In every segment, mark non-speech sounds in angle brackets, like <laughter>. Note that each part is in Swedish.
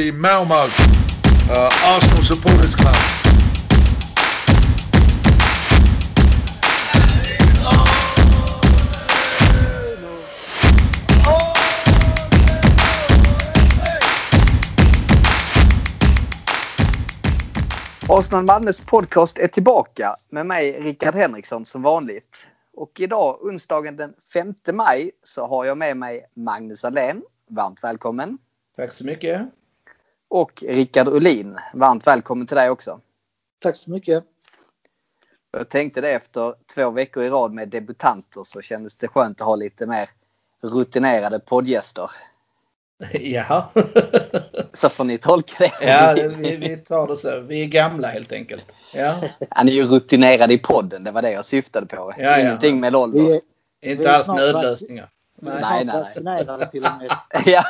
the Malmo uh, Arsenal Supporters Club. Arsenal Malmös podcast är tillbaka med mig Rickard Henriksson som vanligt. Och idag onsdagen den 5 maj så har jag med mig Magnus Alén. Varmt välkommen! Tack så mycket! Och Rickard Ulin. Varmt välkommen till dig också! Tack så mycket! Jag tänkte det efter två veckor i rad med debutanter så kändes det skönt att ha lite mer rutinerade poddgäster. <laughs> Jaha. så får ni tolka det. Ja, vi, vi tar det så. Vi är gamla helt enkelt. Ja. <laughs> Han är ju rutinerad i podden. Det var det jag syftade på. Ja, Ingenting ja. med ålder. Vi är, Inte alls nödlösningar. Nej, nej, nej. Vaccinerade till och med. <laughs> ja.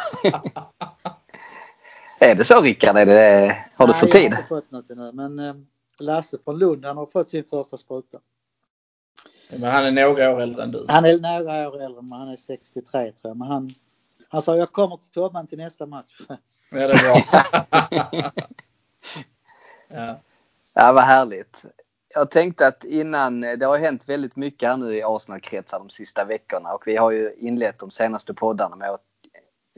Är det så Rickard? Är det, har du fått tid? Jag har inte fått något ännu. Men eh, Lasse från Lund han har fått sin första spruta. Men han är några år äldre än du. Han är några år äldre men han är 63 tror jag. Men han, han sa jag kommer till Tobban till nästa match. <laughs> Ja, det är bra. <laughs> ja. ja, vad härligt. Jag tänkte att innan, det har hänt väldigt mycket här nu i Arsenal-kretsar de sista veckorna och vi har ju inlett de senaste poddarna med att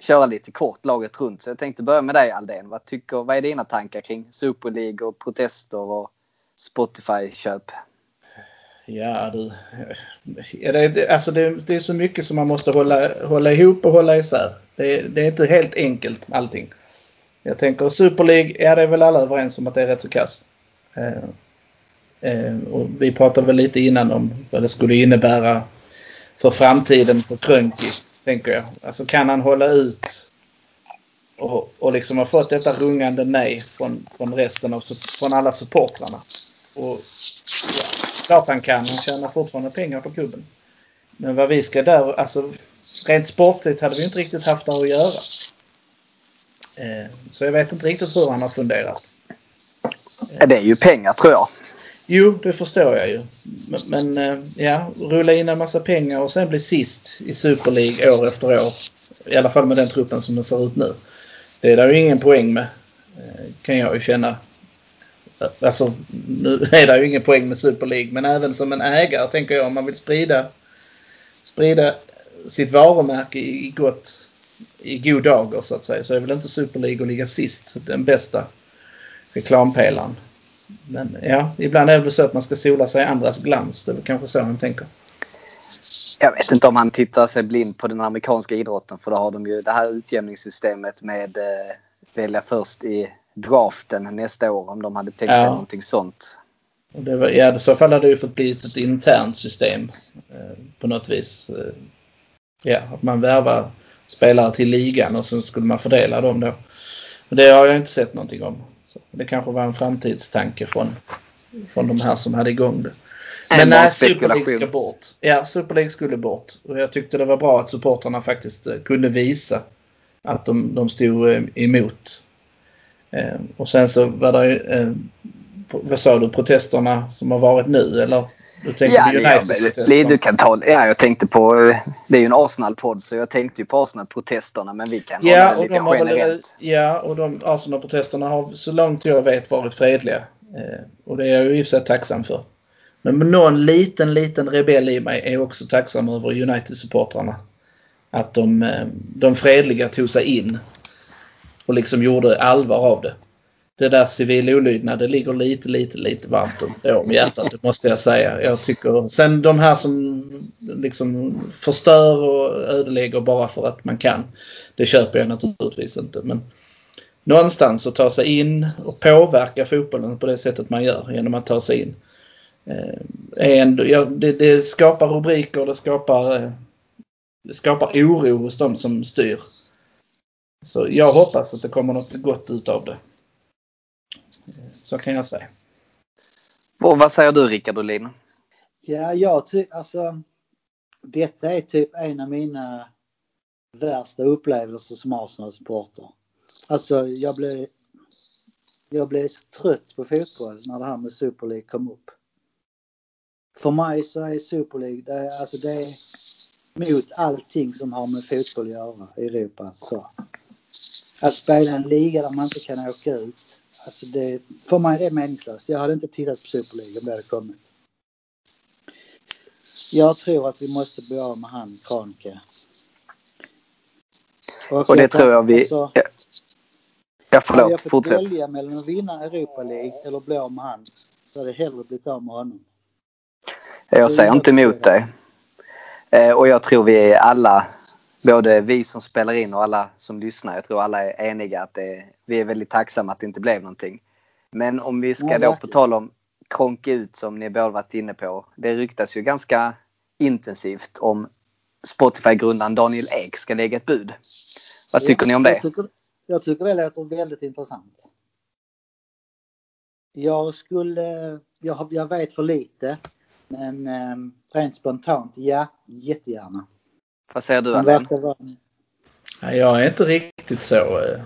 köra lite kort laget runt. Så jag tänkte börja med dig Aldén. Vad, tycker, vad är dina tankar kring Super League och protester och Spotify-köp? Ja du. Det, alltså det, det, är så mycket som man måste hålla, hålla ihop och hålla isär. Det, det är inte helt enkelt allting. Jag tänker Super League, ja det är väl alla överens om att det är rätt så kass. Eh, eh, och vi pratade väl lite innan om vad det skulle innebära för framtiden för Krönki, tänker jag. Alltså kan han hålla ut och, och liksom ha fått detta rungande nej från, från resten av, från alla supportrarna. Och ja, klart han kan, han tjänar fortfarande pengar på klubben. Men vad vi ska där, alltså rent sportligt hade vi inte riktigt haft där att göra. Eh, så jag vet inte riktigt hur han har funderat. Det är ju pengar tror jag. Jo, det förstår jag ju. Men, men eh, ja, rulla in en massa pengar och sen bli sist i Super League år efter år. I alla fall med den truppen som den ser ut nu. Det är det ju ingen poäng med. Eh, kan jag ju känna. Alltså, nu <laughs> är det ju ingen poäng med Super League. Men även som en ägare tänker jag om man vill sprida, sprida sitt varumärke i, gott, i god dager så att säga. Så är väl inte Super League att ligga sist den bästa reklampelaren. Men ja, ibland är det väl så att man ska sola sig i andras glans. Det är kanske så han tänker. Jag vet inte om han tittar sig blind på den amerikanska idrotten för då har de ju det här utjämningssystemet med eh, välja först i draften nästa år om de hade tänkt ja. sig någonting sånt. Och det var, ja, i så fall hade det ju fått bli ett internt system eh, på något vis. Eh, ja, att man värvar spelare till ligan och sen skulle man fördela dem då. Men det har jag inte sett någonting om. Så det kanske var en framtidstanke från, från de här som hade igång det. Men nej, Super League ska bort. Ja, Super League skulle bort. Och jag tyckte det var bra att supportrarna faktiskt kunde visa att de, de stod emot. Eh, och sen så var det ju, eh, vad sa du, protesterna som har varit nu eller? Du tänkte ja, på United-protesterna? Du kan ta, ja, jag tänkte på, det är ju en Arsenal-podd så jag tänkte ju på Arsenal-protesterna men vi kan ja, hålla det lite de generellt. Väl, ja, och de Arsenal-protesterna har så långt jag vet varit fredliga. Eh, och det är jag ju i och för sig tacksam för. Men någon liten, liten rebell i mig är också tacksam över United-supportrarna. Att de, de fredliga tog sig in och liksom gjorde allvar av det. Det där civil olydnad, det ligger lite, lite, lite varmt om hjärtat, det måste jag säga. Jag tycker, sen de här som liksom förstör och ödelägger bara för att man kan. Det köper jag naturligtvis inte. Men någonstans att ta sig in och påverka fotbollen på det sättet man gör genom att ta sig in. Eh, är ändå, ja, det, det skapar rubriker, det skapar, eh, det skapar oro hos de som styr. Så jag hoppas att det kommer något gott ut av det. Så kan jag säga. Och vad säger du Rickard Olin? Ja, jag tycker alltså. Detta är typ en av mina värsta upplevelser som Arsenal-supporter. Alltså jag blev, jag blev så trött på fotboll när det här med Super League kom upp. För mig så är Super League, det är, alltså det är mot allting som har med fotboll att göra i Europa. Så. att spela en liga där man inte kan åka ut. Alltså det, för mig är det meningslöst. Jag hade inte tittat på Superliga om det hade kommit. Jag tror att vi måste bli av med han Kranke. Och, och det tror jag vi... Alltså, ja, ja förlåt, jag fortsätt. Hade jag välja mellan att vinna Europa League eller bli av med han så hade jag hellre blivit av med honom. Jag säger inte emot dig. Eh, och jag tror vi är alla, både vi som spelar in och alla som lyssnar, jag tror alla är eniga att det, vi är väldigt tacksamma att det inte blev någonting. Men om vi ska ja, då på tal om kronka ut som ni båda varit inne på. Det ryktas ju ganska intensivt om Spotify-grundaren Daniel Ek ska lägga ett bud. Vad tycker ja, ni om det? Jag tycker, jag tycker det låter väldigt intressant. Jag skulle, jag, jag vet för lite, men eh, rent spontant, ja, jättegärna. Vad säger du? Vara... Jag är inte riktigt så. Eh,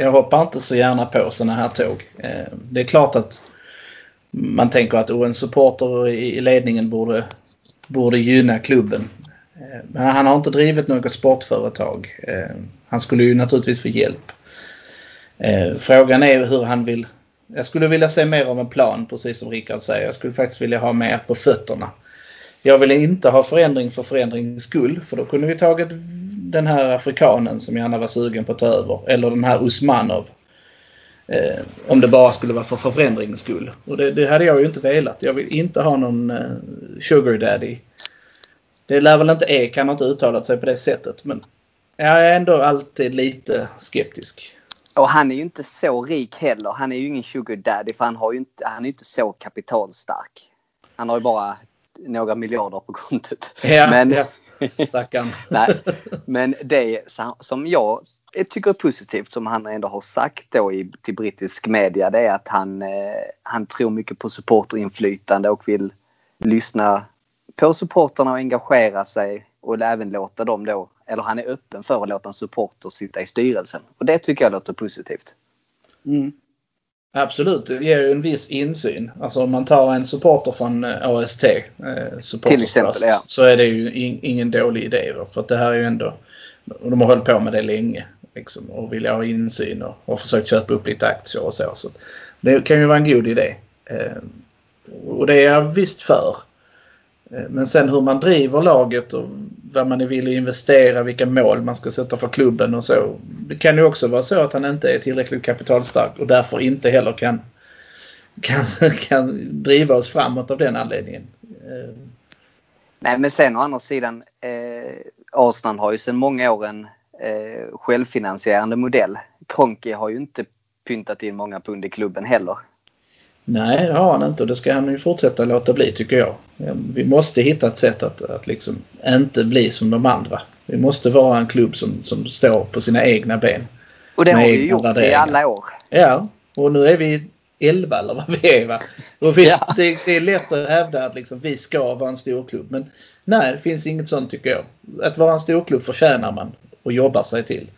jag hoppar inte så gärna på sådana här tåg. Eh, det är klart att man tänker att en supporter i ledningen borde, borde gynna klubben. Eh, men han har inte drivit något sportföretag. Han skulle ju naturligtvis få hjälp. Frågan är hur han vill jag skulle vilja se mer av en plan, precis som Rickard säger. Jag skulle faktiskt vilja ha mer på fötterna. Jag vill inte ha förändring för förändringens skull, för då kunde vi tagit den här afrikanen som gärna var sugen på att ta över. Eller den här Usmanov. Eh, om det bara skulle vara för, för förändringens skull. Och det, det, hade jag ju inte velat. Jag vill inte ha någon eh, sugar daddy. Det lär väl inte Ek, han har inte uttalat sig på det sättet. Men jag är ändå alltid lite skeptisk. Och han är ju inte så rik heller. Han är ju ingen sugar daddy för han, har ju inte, han är inte så kapitalstark. Han har ju bara några miljarder på kontot. Ja, men, ja. Stackarn. <laughs> nej, men det som jag tycker är positivt som han ändå har sagt då i, till brittisk media det är att han, eh, han tror mycket på supporterinflytande och vill lyssna på supporterna och engagera sig och även låta dem då, eller han är öppen för att låta en supporter sitta i styrelsen. Och det tycker jag låter positivt. Mm. Absolut, det ger en viss insyn. Alltså om man tar en supporter från eh, AST, eh, Till exempel, ja. så är det ju in, ingen dålig idé. Då, för att det här är ju ändå, de har hållit på med det länge. Liksom, och vill ha insyn och, och försökt köpa upp lite aktier och så. så det kan ju vara en god idé. Eh, och det är jag visst för. Eh, men sen hur man driver laget och vad man är villig att investera, vilka mål man ska sätta för klubben och så. Det kan ju också vara så att han inte är tillräckligt kapitalstark och därför inte heller kan, kan, <laughs> kan driva oss framåt av den anledningen. Eh. Nej men sen å andra sidan eh, Arsenal har ju sedan många år en eh, självfinansierande modell. Kronke har ju inte pyntat in många pund i klubben heller. Nej, det har han inte och det ska han ju fortsätta låta bli tycker jag. Vi måste hitta ett sätt att, att liksom inte bli som de andra. Vi måste vara en klubb som, som står på sina egna ben. Och det har vi gjort i alla år. Ja, och nu är vi 11 eller vad vi är. Va? Och visst, <laughs> ja. det, det, är lätt att hävda att liksom, vi ska vara en stor klubb. Men nej, det finns inget sånt tycker jag. Att vara en stor klubb förtjänar man och jobbar sig till.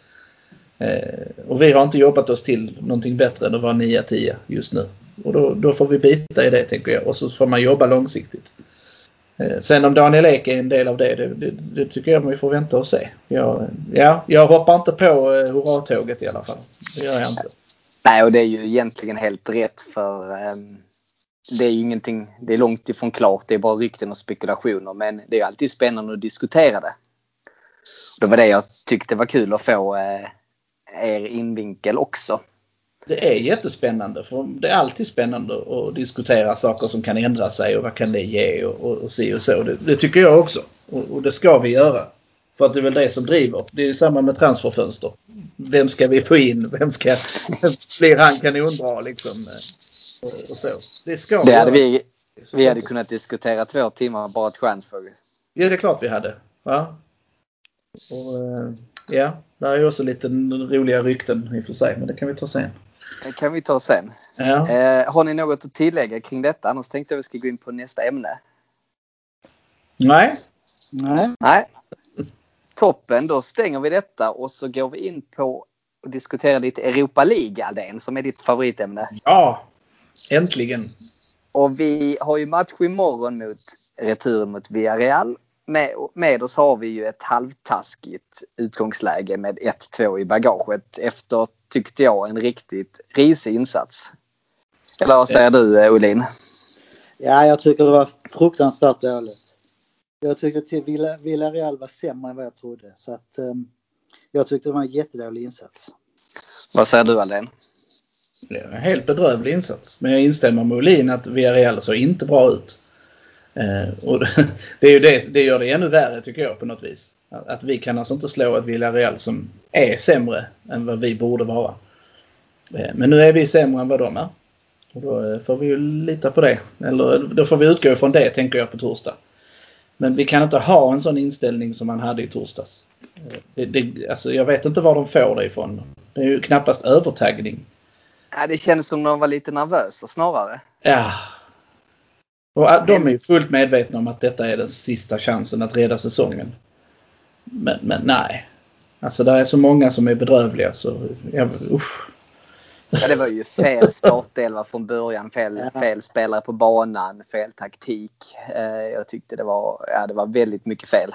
Eh, och vi har inte jobbat oss till någonting bättre än att vara 9-10 just nu. Och då, då, får vi bita i det tänker jag och så får man jobba långsiktigt. Eh, sen om Daniel Ek är en del av det, det, det, det tycker jag vi får vänta och se. Jag, ja, jag hoppar inte på eh, hurratåget i alla fall. Det gör jag inte. Nej, och det är ju egentligen helt rätt för um, det är ju ingenting, det är långt ifrån klart. Det är bara rykten och spekulationer men det är alltid spännande att diskutera det. Det var det jag tyckte var kul att få uh, er invinkel också det är jättespännande. För det är alltid spännande att diskutera saker som kan ändra sig och vad kan det ge och, och, och si och så. Det, det tycker jag också. Och, och, det ska vi göra. För att det är väl det som driver. Det är samma med transferfönster. Vem ska vi få in? Vem ska blir han kanonbra liksom? Och, och så. Det ska det hade vi, vi hade kunnat diskutera två timmar bara transfer. Ja, det är klart vi hade. Va? Och, eh, ja, där är också lite roliga rykten i och för sig, men det kan vi ta sen. Det kan vi ta sen. Ja. Eh, har ni något att tillägga kring detta? Annars tänkte jag vi ska gå in på nästa ämne. Nej. Nej. Nej. Toppen, då stänger vi detta och så går vi in på att diskutera lite Europa League, Aldén, som är ditt favoritämne. Ja, äntligen. Och vi har ju match imorgon mot returen mot Villarreal med, med oss har vi ju ett halvtaskigt utgångsläge med 1-2 i bagaget efter, tyckte jag, en riktigt risig insats. Eller vad säger du eh, Olin? Ja, jag tycker det var fruktansvärt dåligt. Jag tyckte att Villarreal var sämre än vad jag trodde. Så att, um, jag tyckte det var en jättedålig insats. Vad säger du Aldén? Det är en helt bedrövlig insats. Men jag instämmer med Olin att Villarreal såg inte bra ut. Eh, och <laughs> det, är ju det, det gör det ännu värre tycker jag på något vis. Att vi kan alltså inte slå ett Villarreal som är sämre än vad vi borde vara. Eh, men nu är vi sämre än vad de är. Och då får vi ju lita på det. Eller då får vi utgå ifrån det tänker jag på torsdag. Men vi kan inte ha en sån inställning som man hade i torsdags. Eh, det, det, alltså jag vet inte var de får det ifrån. Det är ju knappast övertaggning. Ja, det kändes som de var lite nervösa snarare. Ja. Och de är ju fullt medvetna om att detta är den sista chansen att rädda säsongen. Men, men nej. Alltså det är så många som är bedrövliga så jag, usch. Ja, det var ju fel startelva från början. Fel, fel spelare på banan, fel taktik. Eh, jag tyckte det var, ja, det var väldigt mycket fel.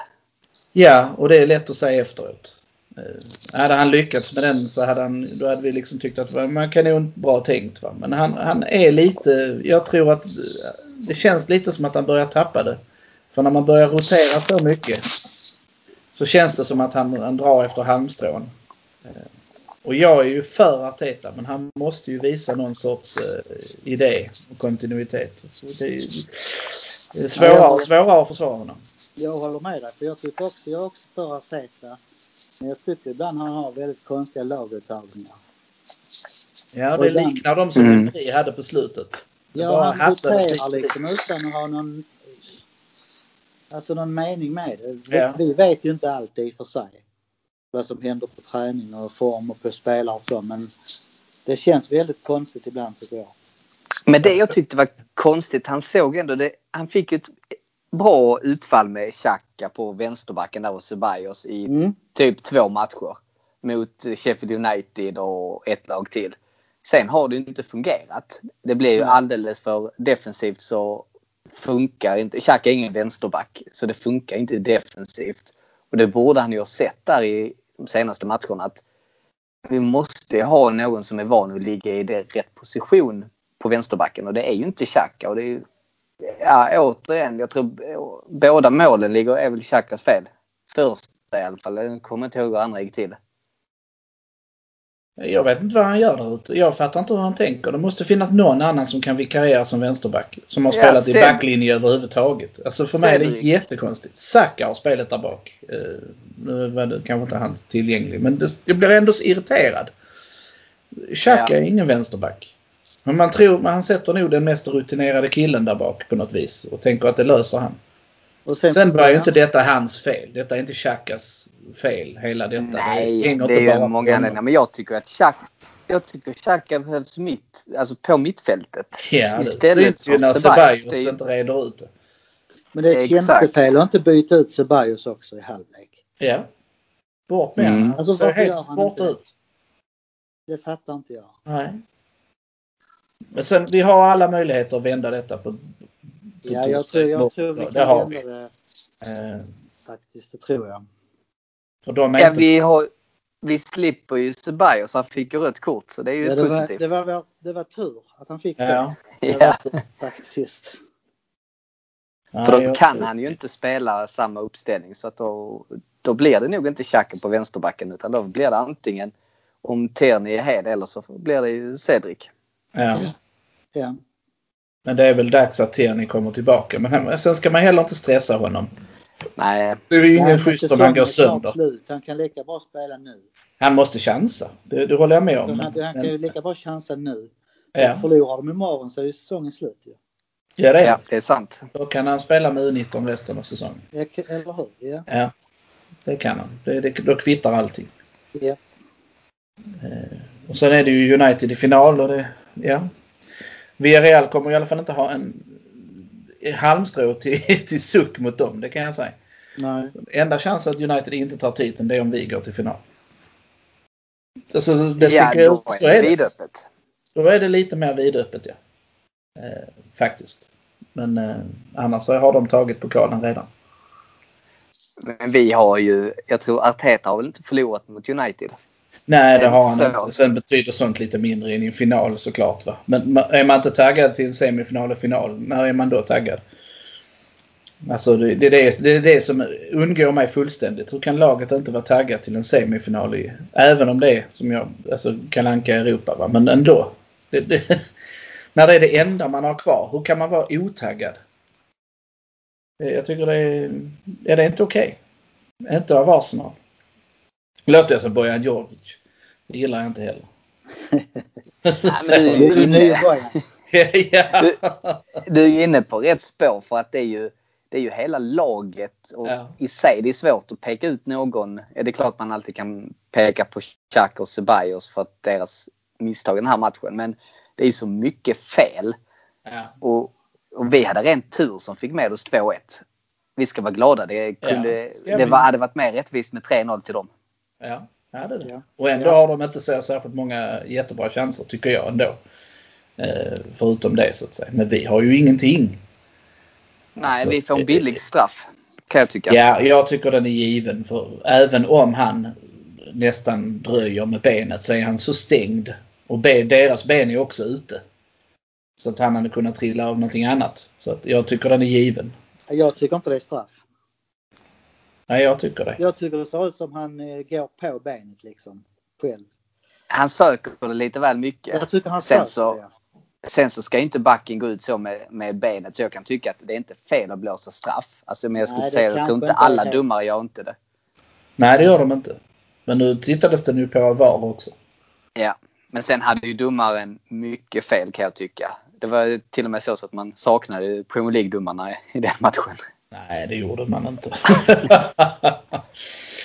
Ja, och det är lätt att säga efteråt. Eh, hade han lyckats med den så hade, han, då hade vi liksom tyckt att man kan nog bra tänkt. Va? Men han, han är lite, jag tror att det känns lite som att han börjar tappa det. För när man börjar rotera så mycket så känns det som att han, han drar efter halmstrån. Eh, och jag är ju för Arteta men han måste ju visa någon sorts uh, idé och kontinuitet. Så det är, det är svårare och svårare att försvara honom. Jag håller med dig för jag tycker också, jag är också för Arteta. Men jag tycker ibland han har väldigt konstiga laguttagningar. Ja, det ibland... liknar de som mm. vi hade på slutet. Ja, han roterar liksom utan att ha någon, alltså någon mening med det. Ja. Vi vet ju inte allt i och för sig. Vad som händer på träning och form och på spelare och så men det känns väldigt konstigt ibland tycker jag. Men det jag tyckte var konstigt, han såg ändå det, han fick ett bra utfall med Xhaka på vänsterbacken där och Ceballos i mm. typ två matcher. Mot Sheffield United och ett lag till. Sen har det inte fungerat. Det blir ju alldeles för defensivt så funkar inte. Xhaka är ingen vänsterback så det funkar inte defensivt. Och det borde han ju ha sett där i de senaste matcherna att vi måste ha någon som är van att ligga i det rätt position på vänsterbacken och det är ju inte Xhaka. Och det är ju, ja, återigen, jag tror båda målen ligger, är väl Xhakas fel. Första i alla fall. Jag kommer inte ihåg hur andra gick till. Jag vet inte vad han gör där ute. Jag fattar inte hur han tänker. Det måste finnas någon annan som kan vikariera som vänsterback. Som har spelat ja, i backlinje överhuvudtaget. Alltså för mig är det jättekonstigt. Saka har spelet där bak. Uh, nu var det kanske inte han tillgänglig. Men det, jag blir ändå så irriterad. Xhaka ja. är ingen vänsterback. Men man tror, man, han sätter nog den mest rutinerade killen där bak på något vis. Och tänker att det löser han. Och sen sen var ju inte detta hans fel. Detta är inte Chakas fel. Hela detta. Nej, det, det är ju många anledningar. Men jag tycker att Chak jag tycker Xhaka behövs mitt, alltså på mittfältet. Ja, Istället det ju när Ceballos inte reder ut det. Men det är ett tjänstefel att inte byta ut Ceballos också i halvlek. Ja. Bort med mm. Alltså varför gör han bort inte ut. Det fattar inte jag. Nej. Men sen, vi har alla möjligheter att vända detta på, Ja, jag tror, jag tror vi kan vända det. Eh, faktiskt, det tror jag. För de är ja, inte... vi, har, vi slipper ju Ceballos, han fick ju rött kort så det är ju ja, det positivt. Var, det, var, det var tur att han fick ja. det. <laughs> Ja. faktiskt. För då kan han ju inte spela samma uppställning så att då, då blir det nog inte Xhaka på vänsterbacken utan då blir det antingen om Terni är hel eller så blir det ju Cedric. Ja. ja. Men det är väl dags att Tierney kommer tillbaka. Men sen ska man heller inte stressa honom. Nej. Det är ju ingen schysst om han går sönder. Slut. Han kan lika bra spela nu. Han måste chansa. Det, det håller jag med om. Han, han kan ju lika bra chansa nu. Ja. Förlorar de imorgon så är ju säsongen slut ju. Ja, det är, ja, det är sant. Då kan han spela med U19 resten av säsongen. Eller hur? Ja. ja. Det kan han. Det, det, då kvittar allting. Ja. Eh, och sen är det ju United i final och det, ja, Villarreal kommer i alla fall inte ha en halmstrå till, <laughs> till suck mot dem, det kan jag säga. Nej. Enda chansen att United inte tar titeln det är om vi går till final. Alltså, det ja, då ut, så är det vidöppet. Då är det lite mer vidöppet ja. Eh, faktiskt. Men eh, annars har de tagit pokalen redan. Men vi har ju, jag tror Arteta har väl inte förlorat mot United? Nej, det har han så. inte. Sen betyder sånt lite mindre i en final såklart. Va? Men är man inte taggad till en semifinal och final, när är man då taggad? Alltså det, det, det, det är det som undgår mig fullständigt. Hur kan laget inte vara taggat till en semifinal? I, även om det är som jag, alltså Kalanka Europa. Va? Men ändå. Det, <laughs> när det är det enda man har kvar. Hur kan man vara otaggad? Jag tycker det är, är det inte okej. Okay. Inte av Arsenal. Låter jag som Bojan Djordjic. Det gillar jag inte heller. <laughs> Du, <laughs> du, du, är inne på rätt spår för att det är ju, det är ju hela laget och ja. i sig det är svårt att peka ut någon. Ja, det är klart man alltid kan peka på Xhaka och Ceballos för att deras misstag i den här matchen. Men det är så mycket fel. Ja. Och, och, vi hade rent tur som fick med oss 2-1. Vi ska vara glada. Det, kunde, ja, det var, hade varit mer rättvist med 3-0 till dem. Ja, ja det är det. Ja. Och ändå har de inte så särskilt många jättebra chanser tycker jag ändå. Eh, förutom det så att säga. Men vi har ju ingenting. Nej, alltså, vi får en billig straff. Kan jag tycka. Ja, jag tycker den är given. För även om han nästan dröjer med benet så är han så stängd. Och deras ben är också ute. Så att han hade kunnat trilla av någonting annat. Så att jag tycker den är given. Jag tycker inte det är straff. Nej, jag tycker det. Jag tycker det ser ut som han eh, går på benet liksom. Själv. Han söker det lite väl mycket. Jag tycker han sen söker så, det. Sen så ska inte backen gå ut så med, med benet. Så jag kan tycka att det är inte fel att blåsa straff. Alltså, men jag skulle Nej, säga att jag tror inte alla helt. domare gör inte det. Nej, det gör de inte. Men nu tittades det nu på VAR också. Ja, men sen hade ju domaren mycket fel kan jag tycka. Det var till och med så att man saknade Premier League-domarna i den matchen. Nej, det gjorde man inte. <laughs>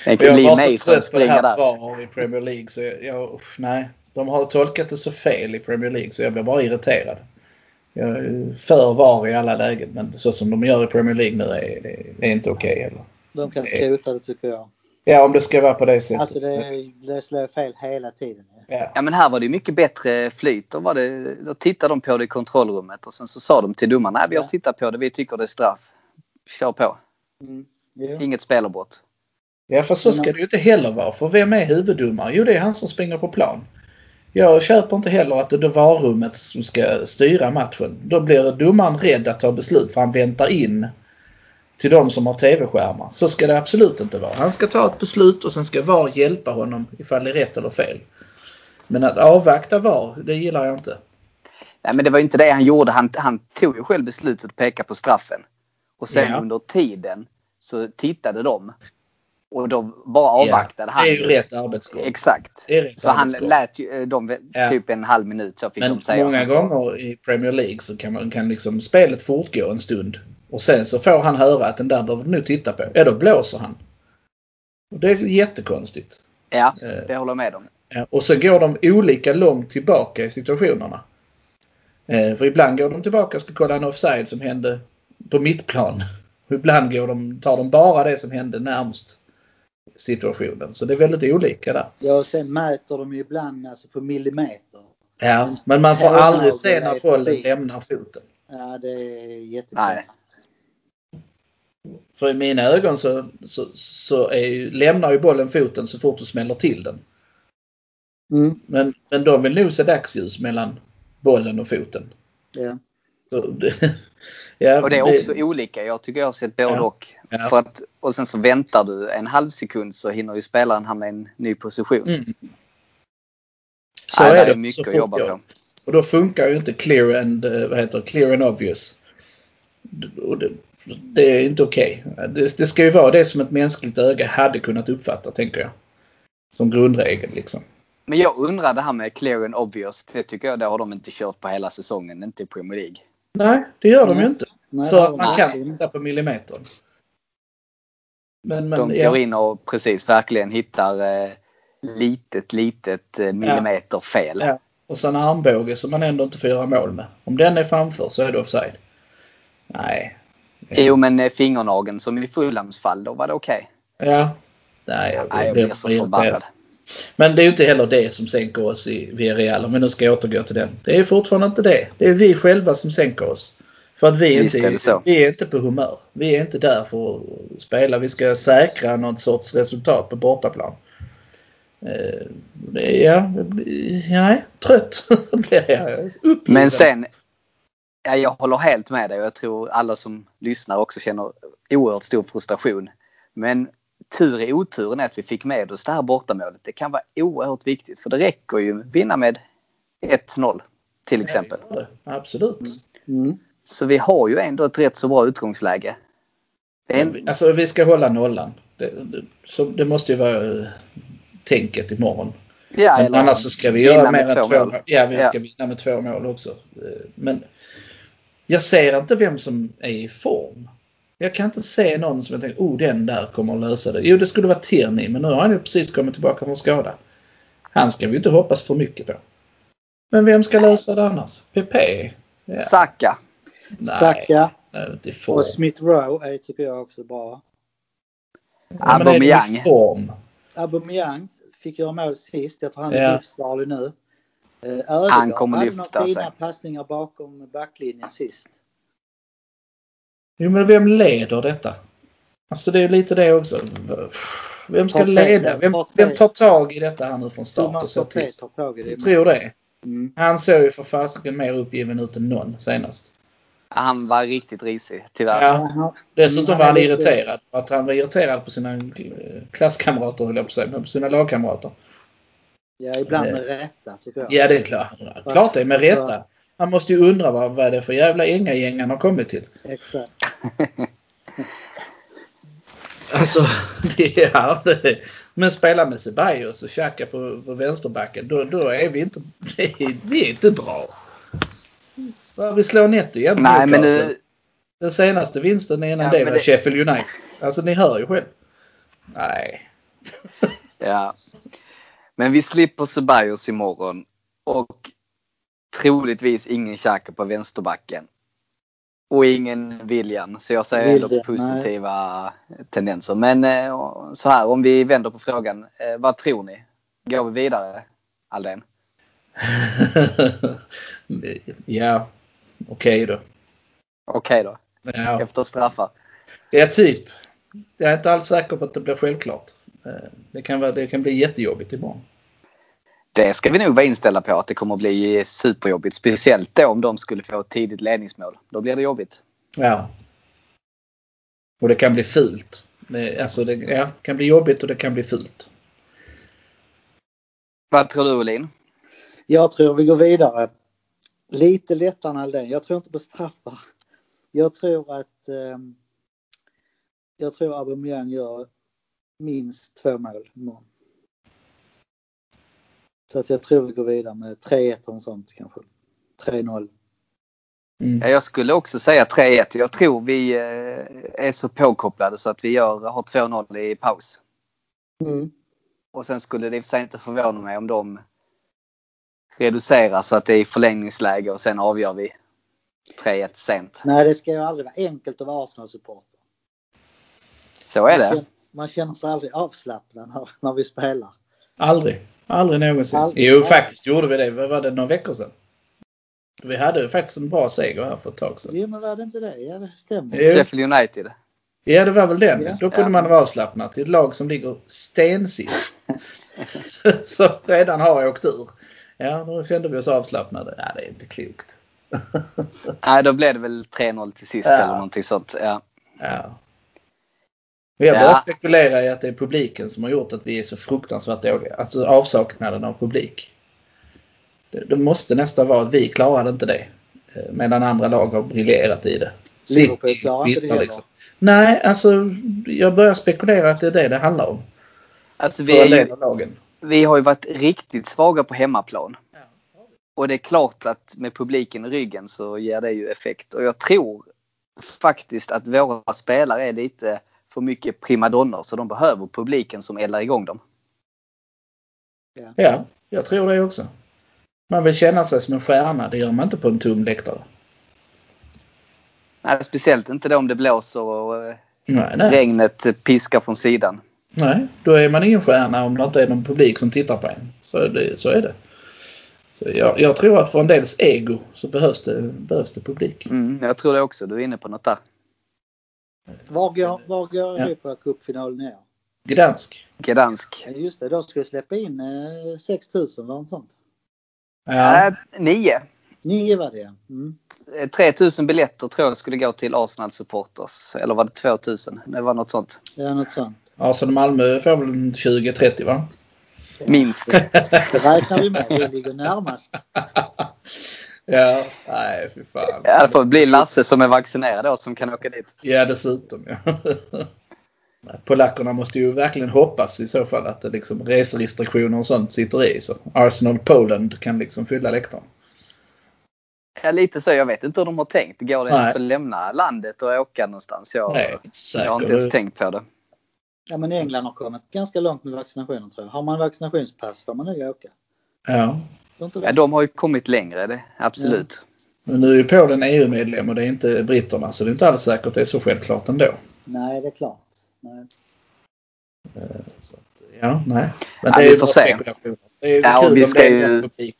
det kan bli mig som springer där. VAR i Premier League så jag, jag usch, nej. De har tolkat det så fel i Premier League så jag blir bara irriterad. Jag är för VAR i alla lägen men så som de gör i Premier League nu är det är inte okej okay heller. De kan skrota det tycker jag. Ja, om det ska vara på det sättet. Alltså det, det slår fel hela tiden. Ja. ja, men här var det mycket bättre flyt. Då, var det, då tittade de på det i kontrollrummet och sen så sa de till domarna, nej vi har tittat på det, vi tycker det är straff. Kör på. Mm. Yeah. Inget spelavbrott. Ja, för så ska det ju inte heller vara. För vem är huvuddomare? Jo, det är han som springer på plan. Jag köper inte heller att det är varummet som ska styra matchen. Då blir domaren rädd att ta beslut för han väntar in till de som har tv-skärmar. Så ska det absolut inte vara. Han ska ta ett beslut och sen ska VAR hjälpa honom ifall det är rätt eller fel. Men att avvakta VAR, det gillar jag inte. Nej men det var inte det han gjorde. Han, han tog ju själv beslutet att peka på straffen. Och sen ja. under tiden så tittade de. Och då bara avvaktade ja, han. Det är ju rätt arbetsgång. Exakt. Rätt så han lät ju eh, dem ja. typ en halv minut så fick Men de säga. många gånger i Premier League så kan, man, kan liksom spelet fortgå en stund. Och sen så får han höra att den där behöver du nu titta på. Ja, då blåser han. Och det är jättekonstigt. Ja, eh, det håller jag med om. Och så går de olika långt tillbaka i situationerna. Eh, för ibland går de tillbaka och ska kolla en offside som hände på mittplan. Ibland går de, tar de bara det som hände närmst situationen. Så det är väldigt olika där. Ja, och sen mäter de ju ibland alltså på millimeter. Ja, men man får aldrig se när bollen lämnar foten. Ja, det är jättekonstigt. För i mina ögon så, så, så är, lämnar ju bollen foten så fort du smäller till den. Mm. Men, men de vill nog se dagsljus mellan bollen och foten. Ja. Så, Ja, och det är också det... olika. Jag tycker jag har sett både ja. och. Ja. För att, och sen så väntar du en halv sekund så hinner ju spelaren hamna i en ny position. Mm. Så Nej, är det. Är mycket att jobba på. Och då funkar ju inte clear and, eh, vad heter clear and obvious. Och det, det är inte okej. Okay. Det, det, ska ju vara det som ett mänskligt öga hade kunnat uppfatta, tänker jag. Som grundregel liksom. Men jag undrar det här med clear and obvious. Det tycker jag det har de inte kört på hela säsongen, inte i Premier League. Nej, det gör de ju inte. Nej, för man kan titta på millimetern. Men, men, de går in och precis verkligen hittar eh, litet, litet eh, millimeter ja. fel. Ja. Och sen armbåge som man ändå inte får göra mål med. Om den är framför så är det offside. Nej. Jo men eh, fingernageln som i Fulhams fall, då var det okej. Okay. Ja. Nej, jag, Nej, jag blir så förbannad. Men det är inte heller det som sänker oss i Villarreal om vi nu ska återgå till den. Det är fortfarande inte det. Det är vi själva som sänker oss. För att vi, Visst inte, vi är inte på humör. Vi är inte där för att spela. Vi ska säkra något sorts resultat på bortaplan. Eh, Ja, nej, trött <laughs> blir jag. Men sen, ja, jag håller helt med dig och jag tror alla som lyssnar också känner oerhört stor frustration. Men tur i oturen är att vi fick med oss det här bortamålet. Det kan vara oerhört viktigt för det räcker ju vinna med 1-0 till exempel. Ja. Absolut. Mm. Så vi har ju ändå ett rätt så bra utgångsläge. En, Alltså vi ska hålla nollan. Det, det, så, det måste ju vara eh, tänket imorgon. ja, Men eller annars så ska vi göra med mer än två två mål. mål. Ja, vi Ja. ska vinna med två mål också. Eh, Men jag ser inte vem som är i form. Jag kan inte se någon som jag tänker, oh den där kommer att lösa det. Jo, det skulle vara Tierney, men nu har han ju precis kommit tillbaka från skada. Han ska vi inte hoppas för mycket på. Men vem ska lösa det annars? Pepe? Ja. Saka. Nej, Saka nej, och Smith Rowe är tycker jag också bra. Ja, Aubameyang. form? Aubameyang fick göra mål sist. Jag tror han är Ja. livsfarlig nu. Eh, Ödegaard Han kommer hade lyfta några sig. fina passningar bakom backlinjen sist. Jo, men vem leder detta? Alltså det är lite det också. Vem ska leda? Vem, vem tar tag i detta här nu från start och Thomas ser till? Partey tar tag i det. Jag tror det. Mm. Han såg ju för fasiken mer uppgiven ut än någon senast. Han var riktigt risig tyvärr. Ja. Dessutom Mm, var han är irriterad. För att han var irriterad på sina eh, klasskamrater, höll jag på att säga, men på sina lagkamrater. Ja, ibland med rätta tycker jag. Ja, det är klart. Klart det, med rätta. Han måste ju undra vad, vad är det för jävla änga-gäng han har kommit till. Exakt. <laughs> Alltså, <laughs> ja. Det, men spela med Ceballos och Xhaka på, på vänsterbacken, då, då är vi inte, <laughs> vi är inte bra. Va, Vi slår netto igen. Nej men nu, Den senaste vinsten innan Ja, det var det- Sheffield United. Alltså ni hör ju själv. Nej. ja. Men vi slipper Ceballos imorgon. Och troligtvis ingen Xhaka på vänsterbacken. Och ingen William. Så jag säger ändå positiva tendenser. Men eh, så här om vi vänder på frågan. Eh, vad tror ni? Går vi vidare Aldén? <laughs> ja, okej då. Okej då. Ja. Efter straffar. ja, typ. Jag är inte alls säker på att det blir självklart. Eh, Det kan, vara, det kan bli jättejobbigt imorgon. Det ska vi nog vara inställda på att det kommer att bli superjobbigt. Speciellt då om de skulle få ett tidigt ledningsmål. Då blir det jobbigt. Ja. Och det kan bli fult. Alltså det ja, kan bli jobbigt och det kan bli fult. Vad tror du Olin? Jag tror vi går vidare. Lite lättare än Aldén. Jag tror inte på straffar. Jag tror att ehm, jag tror Aubameyang gör minst två mål imorgon. Så att jag tror vi går vidare med 3-1 och sånt kanske. 3-0. Mm. Ja, jag skulle också säga 3-1. Jag tror vi eh, är så påkopplade så att vi gör, har 2-0 i paus. Mm. Och sen skulle det i sig inte förvåna mig om de reducerar så att det är förlängningsläge och sen avgör vi 3-1 sent. Nej, det ska ju aldrig vara enkelt att vara Arsenal-supporter. Så är Man det. känner, man känner sig aldrig avslappnad när, när vi spelar. Aldrig. Aldrig någonsin. Aldrig. Jo, faktiskt gjorde vi det. Vad var det? Några veckor sedan? Vi hade ju faktiskt en bra seger här för ett tag sedan. Jo, men var det inte det? Ja, det stämmer. Sheffield United. Ja, det var väl den. Ja. Då kunde Ja. man vara avslappnad till ett lag som ligger stensist. <laughs> så redan har åkt ur. Ja, då kände vi oss avslappnade. Ja, det är inte klokt. Nej, då blev det väl 3-0 till sist Ja. eller någonting sånt. Ja. Ja. Och jag börjar Ja. spekulera i att det är publiken som har gjort att vi är så fruktansvärt dåliga. Alltså avsaknaden av publik. Det, det måste nästan vara att vi klarade inte det. eh, Medan andra lag har briljerat i det. Liverpool klarar inte det heller. Nej, alltså jag börjar spekulera att det är det det handlar om. Alltså vi, lagen. vi har ju varit riktigt svaga på hemmaplan. Och det är klart att med publiken i ryggen så ger det ju effekt. Och jag tror faktiskt att våra spelare är lite för mycket primadonnor så de behöver publiken som eldar igång dem. Ja, jag tror det också. Man vill känna sig som en stjärna. Det gör man inte på en tom läktare. Nej, speciellt inte då om det blåser och eh, Nej, nej. regnet piskar från sidan. nej, då är man ingen stjärna om det inte är någon publik som tittar på en. Så är det. Så är det. Så jag, jag tror att för en dels ego så behövs det, behövs det publik. Mm, jag tror det också. Du är inne på något där. Var går, var går Ja. Europacup-finalen ner? Gdansk. Gdansk. Ja, Just det, de skulle släppa in eh, 6000 var det sånt? Ja. Äh, nio. Nio var det mm. Eh, 3000 biljetter tror jag skulle gå till Arsenal supporters. Eller var det 2000? Det var något sånt. Ja, något sånt. Arsenal Malmö får väl en 20-30 va? Minst. <laughs> Det räknar vi med. Vi ligger närmast. <laughs> Ja, nej fy fan. Ja, det får bli Lasse som är vaccinerad då som kan åka dit. Ja, dessutom ja. Polackerna måste ju verkligen hoppas i så fall att det liksom reserestriktioner och sånt sitter i. Så Arsenal Poland kan liksom fylla läktaren. Ja, lite så. Jag vet inte hur de har tänkt. Går det ens att lämna landet och åka någonstans? Jag, Nej, jag har inte ens tänkt på det. Ja, men England har kommit ganska långt med vaccinationen tror jag. Har man vaccinationspass får man nog åka. Ja. Ja, det? de har ju kommit längre, det, absolut. Men nu är ju Polen EU-medlem och det är inte britterna så det är inte alls säkert det är så självklart ändå. Nej, det är klart. Nej. Så att, ja, nej. Men Ja, det är vi ju bara spekulationer. Det är ju Ja, kul vi om ska det är ju- publik.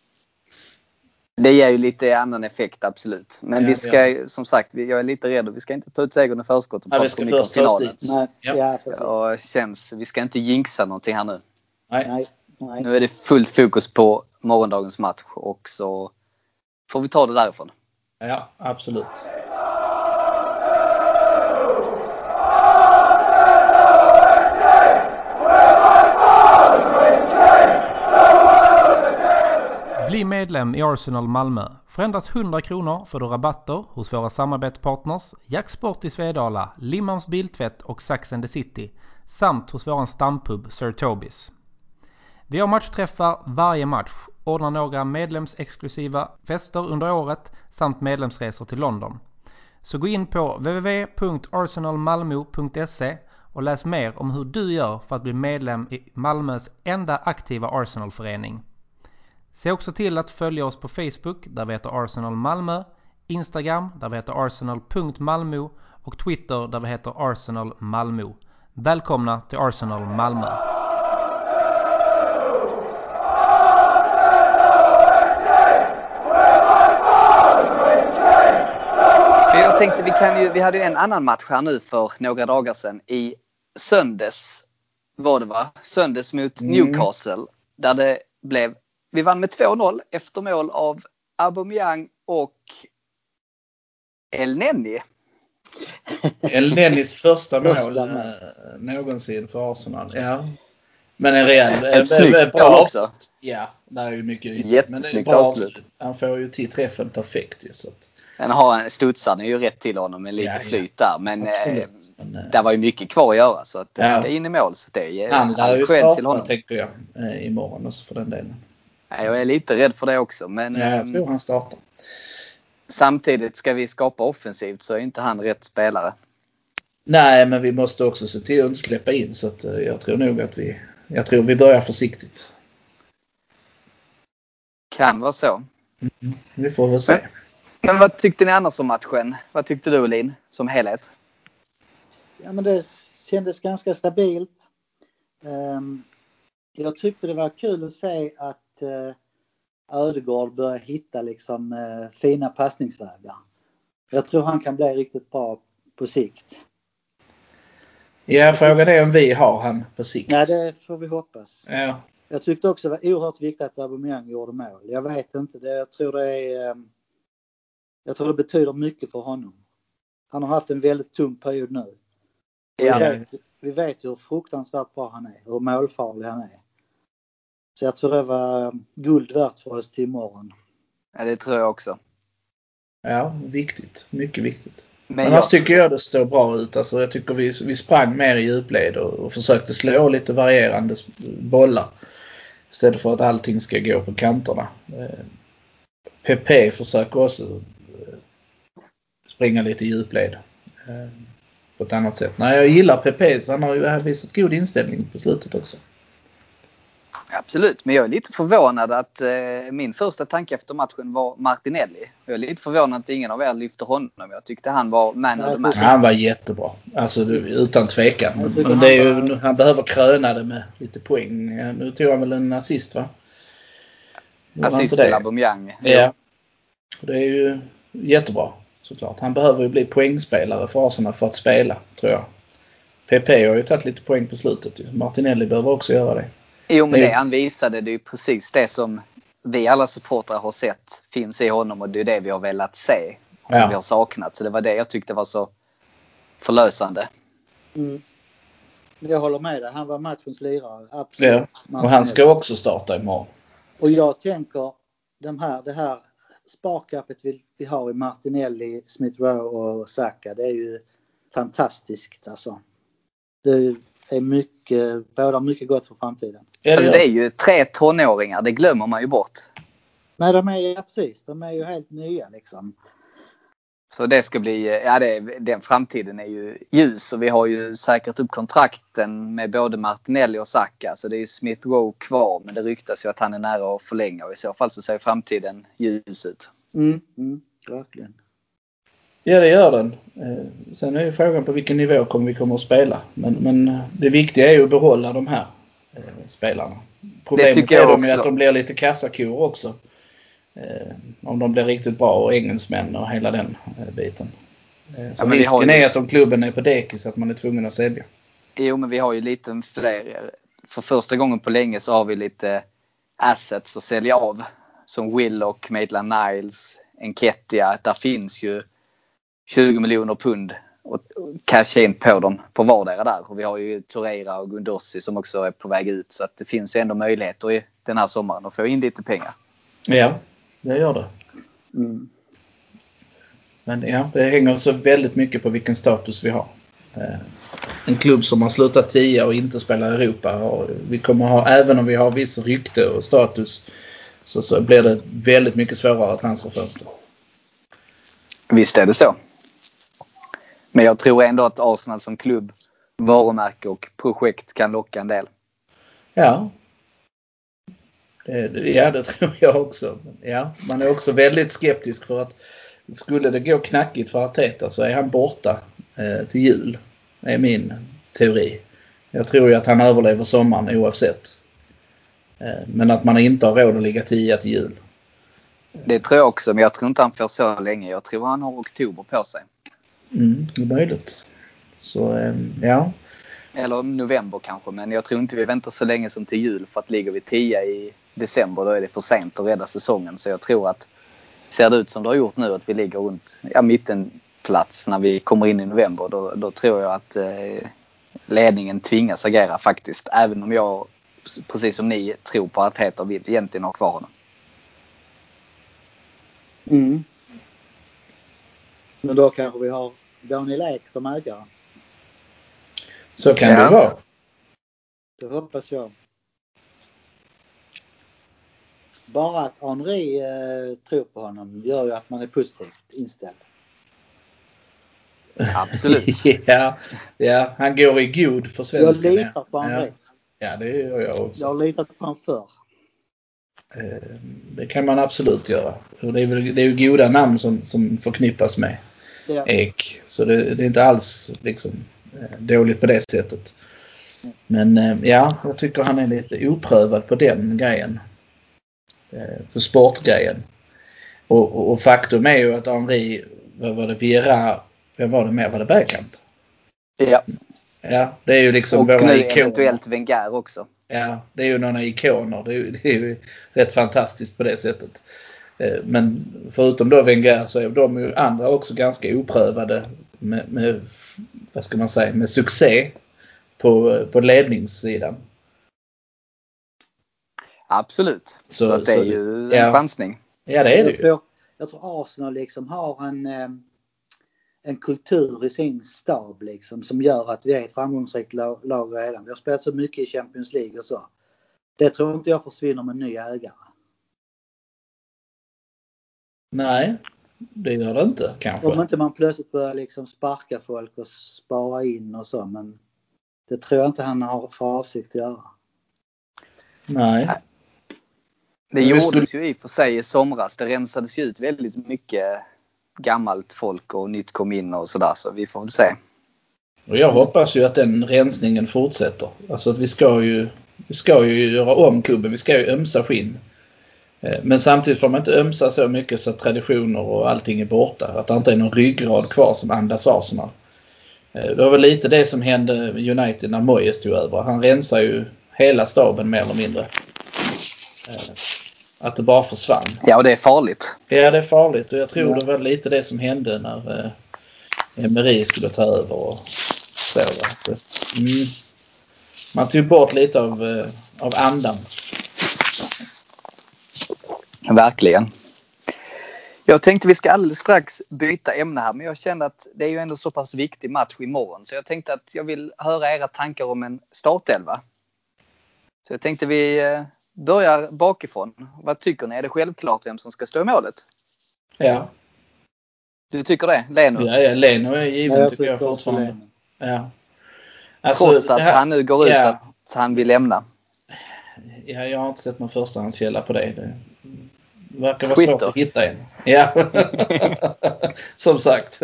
Det ger ju lite annan effekt, absolut. Men Ja, vi det ska, ju- som sagt, jag är lite rädd vi ska inte ta ut segern i förskott och Ja, vi prata ska för mycket om först ta oss finalen. dit. Nej, Ja. ja. Och känns, vi ska inte jinxa någonting här nu. Nej. Nej, nej. Nu är det fullt fokus på morgondagens match och så får vi ta det därifrån. Ja, absolut. Bli medlem i Arsenal Malmö. För endast 100 kronor får du rabatter hos våra samarbetspartners Jacksport i Svedala, Limmans Biltvätt och Sax and the City samt hos våran stampub Sir Tobis. Vi har matchträffar varje match, ordnar några medlemsexklusiva fester under året samt medlemsresor till London. Så gå in på www.arsenalmalmo.se och läs mer om hur du gör för att bli medlem i Malmös enda aktiva Arsenalförening. Se också till att följa oss på Facebook där vi heter Arsenal Malmö, Instagram där vi heter arsenal.malmo och Twitter där vi heter Arsenal Malmö. Välkomna till Arsenal Malmö! Tänkte vi kan ju, vi hade ju en annan match här nu för några dagar sedan i söndags var det va? Söndags mot Mm. Newcastle. Där det blev, vi vann med 2-0 efter mål av Aubameyang och El Nenni. El Nennis första <laughs> mål Första eh, någonsin för Arsenal. Ja. Men en rejäl... Ett eh, snyggt mål också. Ja, det är ju mycket. Jättesnyggt avslut. Han får ju till träffen perfekt ju. Så att, Den har är ju rätt till honom med lite Ja, flyt där. Men eh. Men, eh, det var ju mycket kvar att göra så att det Ja. ska in i mål. Så det är han lär ju cred till starta honom. tänker jag eh, imorgon också för den delen. Jag är lite rädd för det också. Men Ja, jag ehm, tror han startar. samtidigt ska vi skapa offensivt så är inte han rätt spelare. Nej, men vi måste också se till att inte släppa in så att eh, jag tror nog att vi... Jag tror vi börjar försiktigt. Kan vara så. Vi får väl se. Men vad tyckte ni annars om matchen? Vad tyckte du Olin som helhet? Ja, men det kändes ganska stabilt. Ehm, Jag tyckte det var kul att se att eh, Ödegård börjar hitta liksom eh, fina passningsvägar. Jag tror han kan bli riktigt bra på sikt. Ja, frågan är om vi har han på sikt. Nej, det får vi hoppas. Ja, Jag tyckte också det var oerhört viktigt att Aubameyang gjorde mål. Jag vet inte, det, jag tror det är... eh, Jag tror det betyder mycket för honom. Han har haft en väldigt tung period nu. Vi, Ja. vet, vi vet hur fruktansvärt bra han är, hur målfarlig han är. Så jag tror det var guld värt för oss till imorgon. Ja, det tror jag också. ja viktigt. Mycket viktigt. Men Annars jag, tycker jag det står bra ut. Alltså, jag tycker vi, vi sprang mer i djupled och, och försökte slå lite varierande bollar. Istället för att allting ska gå på kanterna. Eh, PP försöker också eh, springa lite i djupled. Eh, på ett annat sätt. Nej, jag gillar PP. Så han har ju visat god inställning på slutet också. absolut, men jag är lite förvånad att eh, min första tanke efter matchen var Martinelli. Jag är lite förvånad att ingen av er lyfter honom. Jag tyckte han var man of the match. Han var jättebra. Alltså utan tvekan. Men han det är ju, var- han behöver kröna det med lite poäng. Nu tog han väl en assist va? Assist till Aubameyang. Ja. Det är ju jättebra såklart. Han behöver ju bli poängspelare för Arsenal för att spela, tror jag. PP har ju tagit lite poäng på slutet. Martinelli behöver också göra det. Jo, men det han visade, det är ju precis det som vi alla supportrar har sett finns i honom och det är det vi har velat se. Och som ja. vi har saknat. Så det var det jag tyckte var så förlösande. Mm. Jag håller med dig. Han var matchens lirare. Absolut. Ja. Och han ska också starta imorgon. Och jag tänker de här, det här sparkappet vi, vi har i Martinelli, Smith Rowe och Saka. Det är ju fantastiskt alltså. Det är mycket, båda mycket gott för framtiden. Alltså det är ju tre tonåringar, det glömmer man ju bort. Nej, de är ju precis. De är ju helt nya liksom. Så det ska bli, ja det, den framtiden är ju ljus och vi har ju säkrat upp kontrakten med både Martinelli och Saka. Så det är ju Smith Rowe kvar men det ryktas ju att han är nära att förlänga och i så fall så ser framtiden ljus ut. Mm, mm, verkligen. Ja det gör den. Eh, sen är ju frågan på vilken nivå kommer vi kommer att spela. Men, men det viktiga är ju att behålla de här eh, spelarna. Problemet är de att de blir lite kassakor också. Eh, om de blir riktigt bra och engelsmän och hela den eh, biten. Eh, så ja, risken ju... är att om klubben är på dekis att man är tvungen att sälja. Jo, men vi har ju lite fler. För första gången på länge så har vi lite assets att sälja av. Som Willock, Maitland Niles, Enketia. Där finns ju 20 miljoner pund och casha in på dem på vardera där. Och vi har ju Torreira och Gundossi som också är på väg ut. Så att det finns ju ändå möjligheter i den här sommaren att få in lite pengar. Ja, det gör det. Mm. Men ja, det hänger så väldigt mycket på vilken status vi har. Eh, en klubb som har slutat tia och inte spelar i Europa. Och vi kommer ha, även om vi har viss rykte och status, så, så blir det väldigt mycket svårare transferfönster. Visst är det så. Men jag tror ändå att Arsenal som klubb, varumärke och projekt kan locka en del. Ja, ja, det <laughs> tror jag också. Ja, man är också väldigt skeptisk för att skulle det gå knackigt för Arteta så är han borta eh, till jul. Det är min teori. Jag tror ju att han överlever sommaren oavsett. Eh, men att man inte har råd att ligga tia till jul. Det tror jag också, men jag tror inte han får så länge. Jag tror han har oktober på sig. Mm, det är möjligt. Så eh, ja. Eller november kanske, men jag tror inte vi väntar så länge som till jul för att ligger vi tia i december då är det för sent att rädda säsongen. Så jag tror att ser det ut som det har gjort nu att vi ligger runt ja, mittenplats när vi kommer in i november då, då tror jag att eh, ledningen tvingas agera faktiskt. Även om jag precis som ni tror på att Heter vill egentligen ha kvar honom. Mm. Men då kanske vi har Daniel Ek som ägare. Så kan ja. det vara. Det hoppas jag. Bara att Henri eh, tror på honom gör ju att man är positivt inställd. Absolut. <laughs> ja, ja, han går i god för svensken. Jag litar på Henri. Ja. ja, det gör jag också. Jag har litat på honom förr. Eh, det kan man absolut göra. Det är, väl, det är ju goda namn som, som förknippas med ja. Ek. Så det, det, är inte alls liksom, eh, dåligt på det sättet. Men eh, ja, jag tycker han är lite oprövad på den grejen. Eh, på sportgrejen. Och, och, och, faktum är ju att Henri, vad var det, Vieira, vem var det mer? Var det Bergkamp? Ja. Ja, det är ju liksom Och nu ikoner. eventuellt Wenger också. Ja, det är ju några ikoner. Det är, ju, det är ju rätt fantastiskt på det sättet. Eh, men förutom då Wenger så är de ju andra också ganska oprövade med, med vad ska man säga, med succé på, på ledningssidan. Absolut. Så, så det är ju en ja. chansning. Ja, det är det jag tror, jag tror Arsenal liksom har en, en kultur i sin stab liksom som gör att vi är ett framgångsrikt lag redan. Vi har spelat så mycket i Champions League och så. Det tror inte jag försvinner med ny ägare. Nej, det gör det inte kanske. Om inte man plötsligt börjar liksom sparka folk och spara in och så men det tror jag inte han har för avsikt att göra. Nej. Det gjordes ju i och för sig i somras. Det rensades ju ut väldigt mycket gammalt folk och nytt kom in och sådär. Så vi får väl se. Och jag hoppas ju att den rensningen fortsätter. Alltså att vi ska ju, vi ska ju göra om klubben. Vi ska ju ömsa skinn. Eh, men samtidigt får man inte ömsa så mycket så att traditioner och allting är borta. Att det inte är någon ryggrad kvar som andas Arsenal. Eh, det var väl lite det som hände United när Moyes tog över. Han rensar ju hela staben mer eller mindre. Eh, att det bara försvann. Ja, och det är farligt. Ja, det är farligt och jag tror ja. det var lite det som hände när Emery skulle ta över och så. Mm. Man tog bort lite av, av andan. Verkligen. Jag tänkte vi ska alldeles strax byta ämne här men jag känner att det är ju ändå så pass viktig match imorgon så jag tänkte att jag vill höra era tankar om en startelva. Så jag tänkte vi eh, börjar bakifrån. Vad tycker ni? Är det självklart vem som ska stå i målet? Ja. Du tycker det? Leno? Ja, ja Leno är given ja, jag tycker jag fortfarande. Ja. Alltså, Trots att här, han nu går ut ja. att han vill lämna? Ja, jag har inte sett någon förstahandskälla på det. det verkar vara Twitter. svårt att hitta en. Ja, <laughs> som sagt.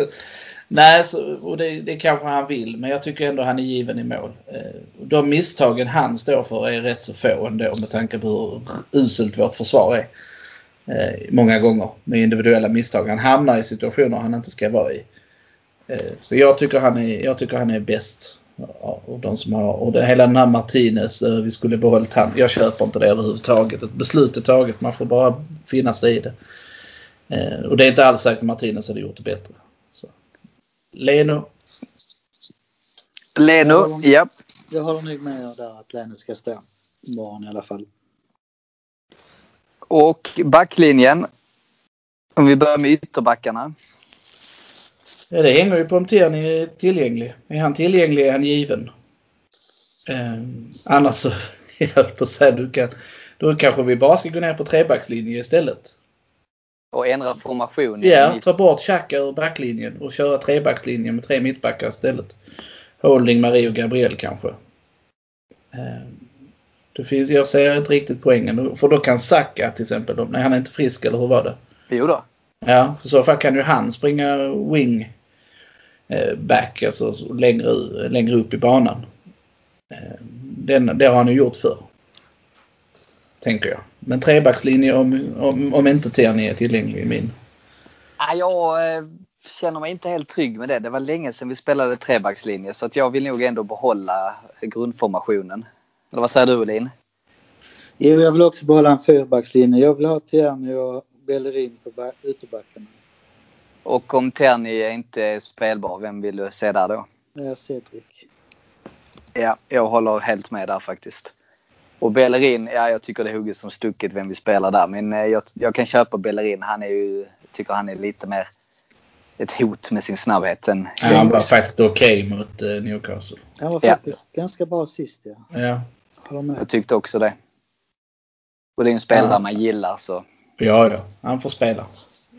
Nej, så, och det, det kanske han vill, men jag tycker ändå han är given i mål. Eh, de misstagen han står för är rätt så få ändå med tanke på hur uselt vårt försvar är. Eh, många gånger med individuella misstag. Han hamnar i situationer han inte ska vara i. Eh, så jag tycker han är, jag tycker han är bäst och de som har, och det, hela den här Martinez, vi skulle behållit han. Jag köper inte det överhuvudtaget. Ett beslut är taget, man får bara finna sig i det. Och det är inte alls säkert att Martinez hade gjort det bättre. Leno? Leno, ja. Jag håller nog med er där att Leno ska stå imorgon i alla fall. Och backlinjen. Om vi börjar med ytterbackarna. Ja, det hänger ju på om Tierney är tillgänglig. Är han tillgänglig är han given. Eh, annars så, <laughs> jag höll på att säga, du kan, då kanske vi bara ska gå ner på trebackslinje istället. Och ändra formation? Ja, ta bort Xhaka ur backlinjen och köra trebackslinjen med tre mittbackar istället. Holding, Marie och Gabriel kanske. Eh, det finns, jag ser inte riktigt poängen. För då kan Saka till exempel, nej han är inte frisk eller hur var det? Jo då. Ja, för så fall kan ju han springa wing Eh, back, alltså längre, längre upp i banan. Eh, den, det har han ju gjort förr. Tänker jag. Men trebackslinje om, om, om inte Tierney är tillgänglig i min. Ja, jag eh, känner mig inte helt trygg med det. Det var länge sedan vi spelade trebackslinje så att jag vill nog ändå behålla grundformationen. Eller vad säger du Olin? Jo, jag vill också behålla en fyrbackslinje. Jag vill ha Tierney och Bellerin på ytterbackarna. Och om Terni inte är spelbar, vem vill du se där då? Ja, Cedric. Ja, jag håller helt med där faktiskt. Och Bellerin, ja jag tycker det är hugget som stucket vem vi spelar där. Men eh, jag, jag kan köpa Bellerin. Han är ju, tycker han är lite mer ett hot med sin snabbhet. Än ja, han var faktiskt okej okay mot uh, Newcastle. Han var faktiskt ja. ganska bra sist ja. Ja. Jag tyckte också det. Och det är en spelare ja. man gillar så. Ja, ja. Han får spela.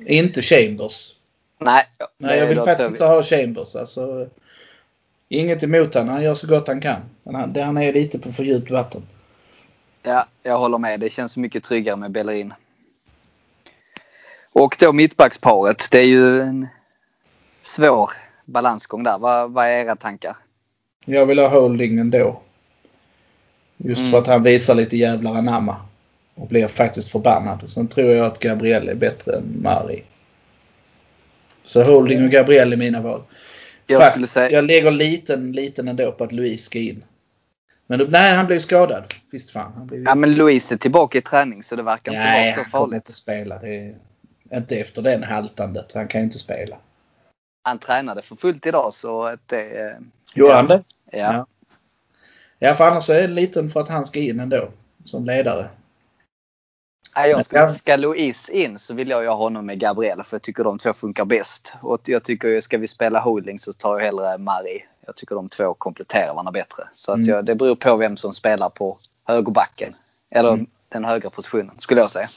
Inte Chambers. Nej. Nej, jag vill faktiskt inte ha Chambers. Alltså, inget emot honom. Han gör så gott han kan. Men han, han är lite på för djupt vatten. Ja, jag håller med. Det känns mycket tryggare med Bellerin. Och då mittbacksparet. Det är ju en svår balansgång där. Vad, vad är era tankar? Jag vill ha Holding ändå. Just mm. för att han visar lite jävlar anamma. Och blir faktiskt förbannad. Sen tror jag att Gabriel är bättre än Mari. Så Holding och Gabriel är mina val. Jag, Fast säga... jag lägger liten, liten ändå på att Louise ska in. Men nej, han blev skadad. Visst fan. Han blev ja, men Louise är tillbaka i träning så det verkar inte nej, vara så farligt. Nej, han kommer inte spela. Det är... Inte efter den haltandet. Han kan ju inte spela. Han tränade för fullt idag så det... Gjorde han det? Ja. ja. Ja, för annars är det liten för att han ska in ändå. Som ledare. Nej, jag ska, ska Louise in så vill jag ju ha honom med Gabriel för jag tycker de två funkar bäst. Och jag tycker ju, ska vi spela holding så tar jag hellre Mari. Jag tycker de två kompletterar varandra bättre. Så att mm. jag, det beror på vem som spelar på högerbacken. Eller mm. den högra positionen skulle jag säga.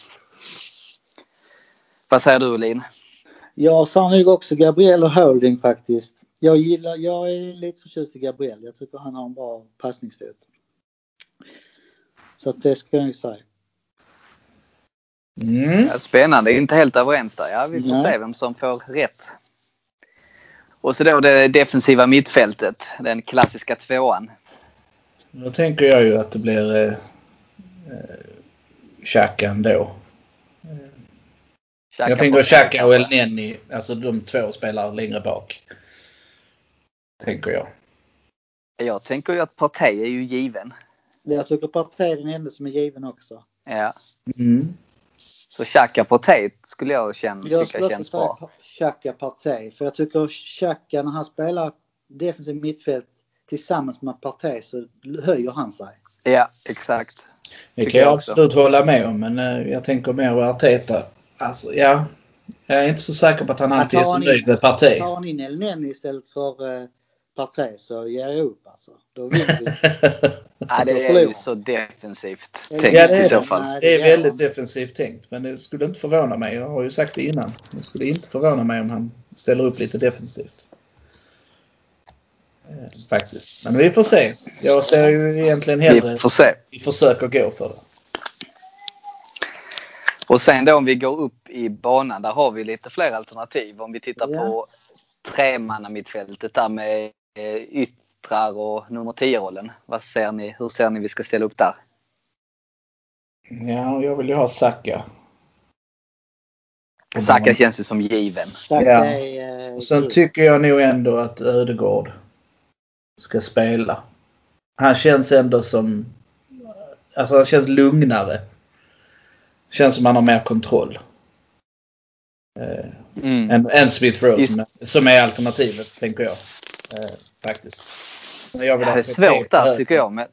Vad säger du Lin? Jag sa nog också Gabriel och Holding faktiskt. Jag gillar, jag är lite förtjust i Gabriel. Jag tycker han har en bra passningsfot. Så det skulle jag säga. Mm. Ja, spännande, inte helt överens där. Ja, vi får ja. se vem som får rätt. Och så då det defensiva mittfältet, den klassiska tvåan. Då tänker jag ju att det blir eh, Xhaka ändå. jag tänker Xhaka och El Neni, alltså de två spelar längre bak. Tänker jag. Jag tänker ju att Partey är ju given. Jag tycker Partey är den enda som är given också. Ja. Mm. Så Xhaka Partey skulle jag känna, Jag tycka känns bra. Xhaka Partey. För jag tycker Xhaka när han spelar defensiv mittfält tillsammans med Partey så höjer han sig. Ja, exakt. Det kan jag jag också. absolut hålla med om men eh, jag tänker mer på Arteta. Alltså ja. Jag är inte så säker på att han alltid är så han nöjd med Partey. Tar han in El Neni istället för Partey så ger jag upp alltså. Då vinner vi. <laughs> Ja, det är ju så defensivt tänkt Ja, det i är så det. fall. Nej, Det är väldigt han. defensivt tänkt men det skulle inte förvåna mig. Jag har ju sagt det innan. Det skulle inte förvåna mig om han ställer upp lite defensivt. Eh, Faktiskt. Men vi får se. Jag ser ju egentligen hellre Vi får se. vi försöker gå för det. Och sen då om vi går upp i banan, där har vi lite fler alternativ. Om vi tittar Ja. på tremannamittfältet där med yttrar och nummer 10-rollen. Vad ser ni? Hur ser ni vi ska ställa upp där? Ja, jag vill ju ha Saka. Saka känns ju som given. Ja. eh, Och sen tycker jag nog ändå att Ödegård ska spela. Han känns ändå som... Alltså han känns lugnare. Känns som han har mer kontroll. Eh, Mm. än, än Smith Rowe Visst. som, är- som är alternativet, tänker jag. Eh, faktiskt. Men jag vill Ja, det är svårt där tycker jag. Men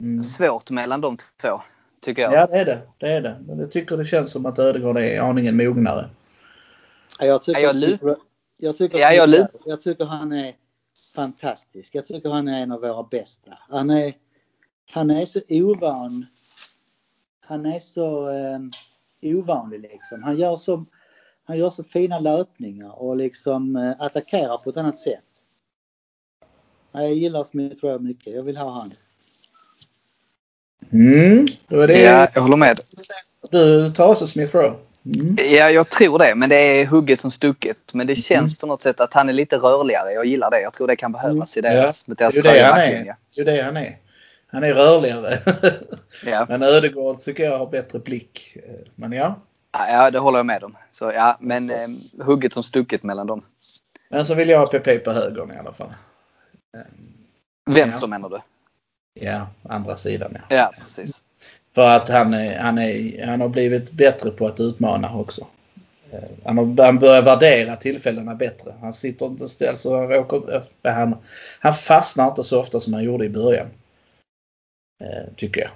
Mm. svårt mellan de två. Tycker jag. Ja, det är det. Det är det. Men jag tycker det känns som att Ödegård är aningen mognare. Ja, jag tycker, Ja, jag Smith Rowe- jag, tycker Ja, jag Smith lut- Rowe- jag tycker han är fantastisk. Jag tycker han är en av våra bästa. Han är, han är så ovan. Han är så eh, ovanlig liksom. Han gör så, han gör så fina löpningar och liksom eh, attackerar på ett annat sätt. Ja, Jag gillar Smith Rowe mycket. Jag vill ha han. Mm, då är det Ja, jag håller med. du tar också Smith Rowe. Mm. Ja, jag tror det. Men det är hugget som stucket. Men det känns på något sätt att han är lite rörligare. Jag gillar det. Jag tror det kan behövas i deras, Det är deras ju det han är. Det är ju det han är. Han är rörligare. <laughs> Ja. Men Ödegård tycker jag har bättre blick. Men ja. ja, det håller jag med om. Så ja, men Så. eh, hugget som stucket mellan dem. Men så vill jag ha PP på högern i alla fall. Eh, Vänster Ja. menar du? Ja, andra sidan ja. Ja, precis. För att han, är, han, är, han har blivit bättre på att utmana också. Eh, Han, har, han börjar värdera tillfällena bättre. Han sitter inte still så han, råkar, eh, han, han fastnar inte så ofta som han gjorde i början. Eh, Tycker jag.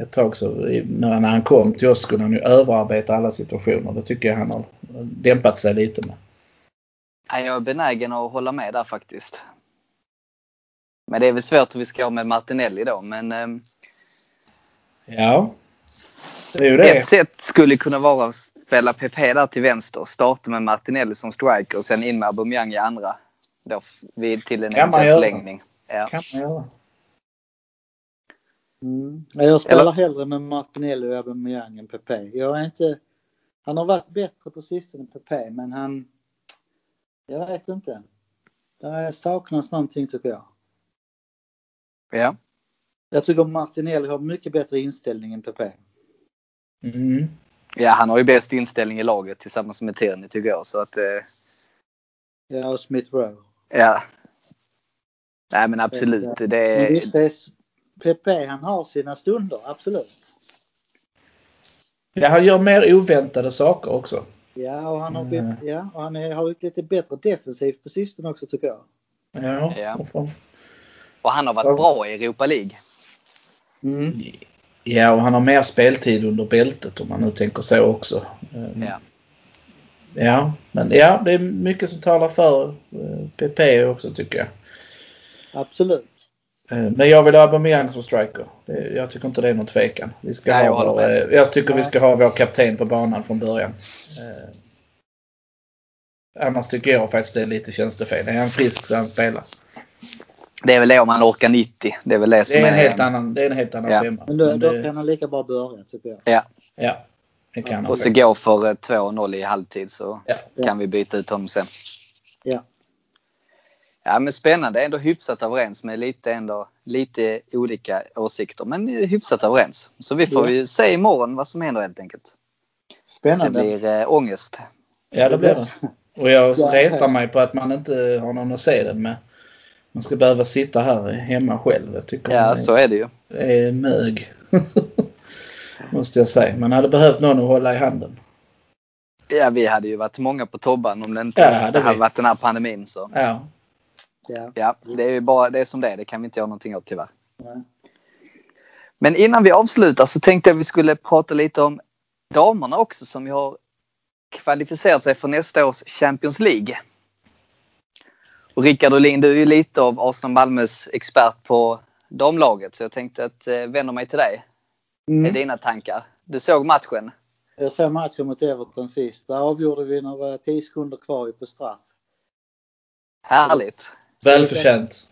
Ett tag så när han kom till oss skulle han ju överarbeta alla situationer. Det tycker jag han har dämpat sig lite med. Ja, jag är benägen att hålla med där faktiskt. Men det är väl svårt hur vi ska ha med Martinelli då. Men eh, Ja. Det är ju det. ett sätt skulle kunna vara att spela PP där till vänster. Starta med Martinelli som striker och sen in med Aubameyang i andra. Då vid, till en Kan man eventuell göra. förlängning. Ja. kan man göra. Mm. Ja, Jag spelar Eller- hellre med Martinelli och Aubameyang än Pepe. Jag är inte... Han har varit bättre på sistone än Pepe, men han... Jag vet inte. Det saknas någonting tycker jag. Ja. Jag tycker Martinelli har mycket bättre inställning än Pepe. Mm. Ja, han har ju bäst inställning i laget tillsammans med Tierney tycker jag. Så att, eh, Ja, och Smith Rowe. ja. Nej men absolut. Det Men är, visst, det är... Pepe han har sina stunder, absolut. Ja, han gör mer oväntade saker också. Ja, och han har, Mm. blivit, ja, och han är, har blivit lite bättre defensivt på sistone också tycker jag. Ja. Ja. Och han har varit bra i Europa League. Mm. Ja, och han har mer speltid under bältet om man nu tänker så också. Mm. Ja. Ja, men ja, det är mycket som talar för eh, PP också tycker jag. Absolut. Eh, Men jag vill ha Aubameyang som striker. Jag tycker inte det är någon tvekan. Vi ska Nej, jag ha håller vår, eh, jag tycker vi Nej. ska ha vår kapten på banan från början. Eh, Annars tycker jag faktiskt det är lite tjänstefel. Är han frisk så han spelar. Det är väl det om han orkar 90. Det är väl det Det som är en helt annan, det är en helt annan Ja. femma. Men då, Men då kan han lika bra börja tycker jag. Ja. Ja, det kan Och så gå för eh, 2-0 i halvtid så Ja. kan vi byta ut honom sen. Ja. Ja men spännande, ändå hyfsat överens med lite, ändå, lite olika åsikter men hyfsat överens. Så vi får Ja. ju se imorgon vad som händer helt enkelt. Spännande. Det blir eh, ångest. Ja, det blir det. Och jag retar mig på att man inte har någon att se den med. Man ska behöva sitta här hemma själv. Jag tycker Ja, det, så är det ju. det är mög. <laughs> Måste jag säga. Man hade behövt någon att hålla i handen. Ja, vi hade ju varit många på Tobban om det inte Ja, det hade hade varit den här pandemin. Så. Ja. Ja. Ja, det är ju bara det är som det är. Det kan vi inte göra någonting åt tyvärr. Nej. Men innan vi avslutar så tänkte jag vi skulle prata lite om damerna också som ju har kvalificerat sig för nästa års Champions League. Och Rickard Olin, du är ju lite av Arsenal Malmös expert på damlaget så jag tänkte att eh, vända mig till dig med Mm. dina tankar. Du såg matchen? Jag såg matchen mot Everton sist. Där avgjorde vi när det var 10 sekunder kvar på straff. Härligt! Välförtjänt.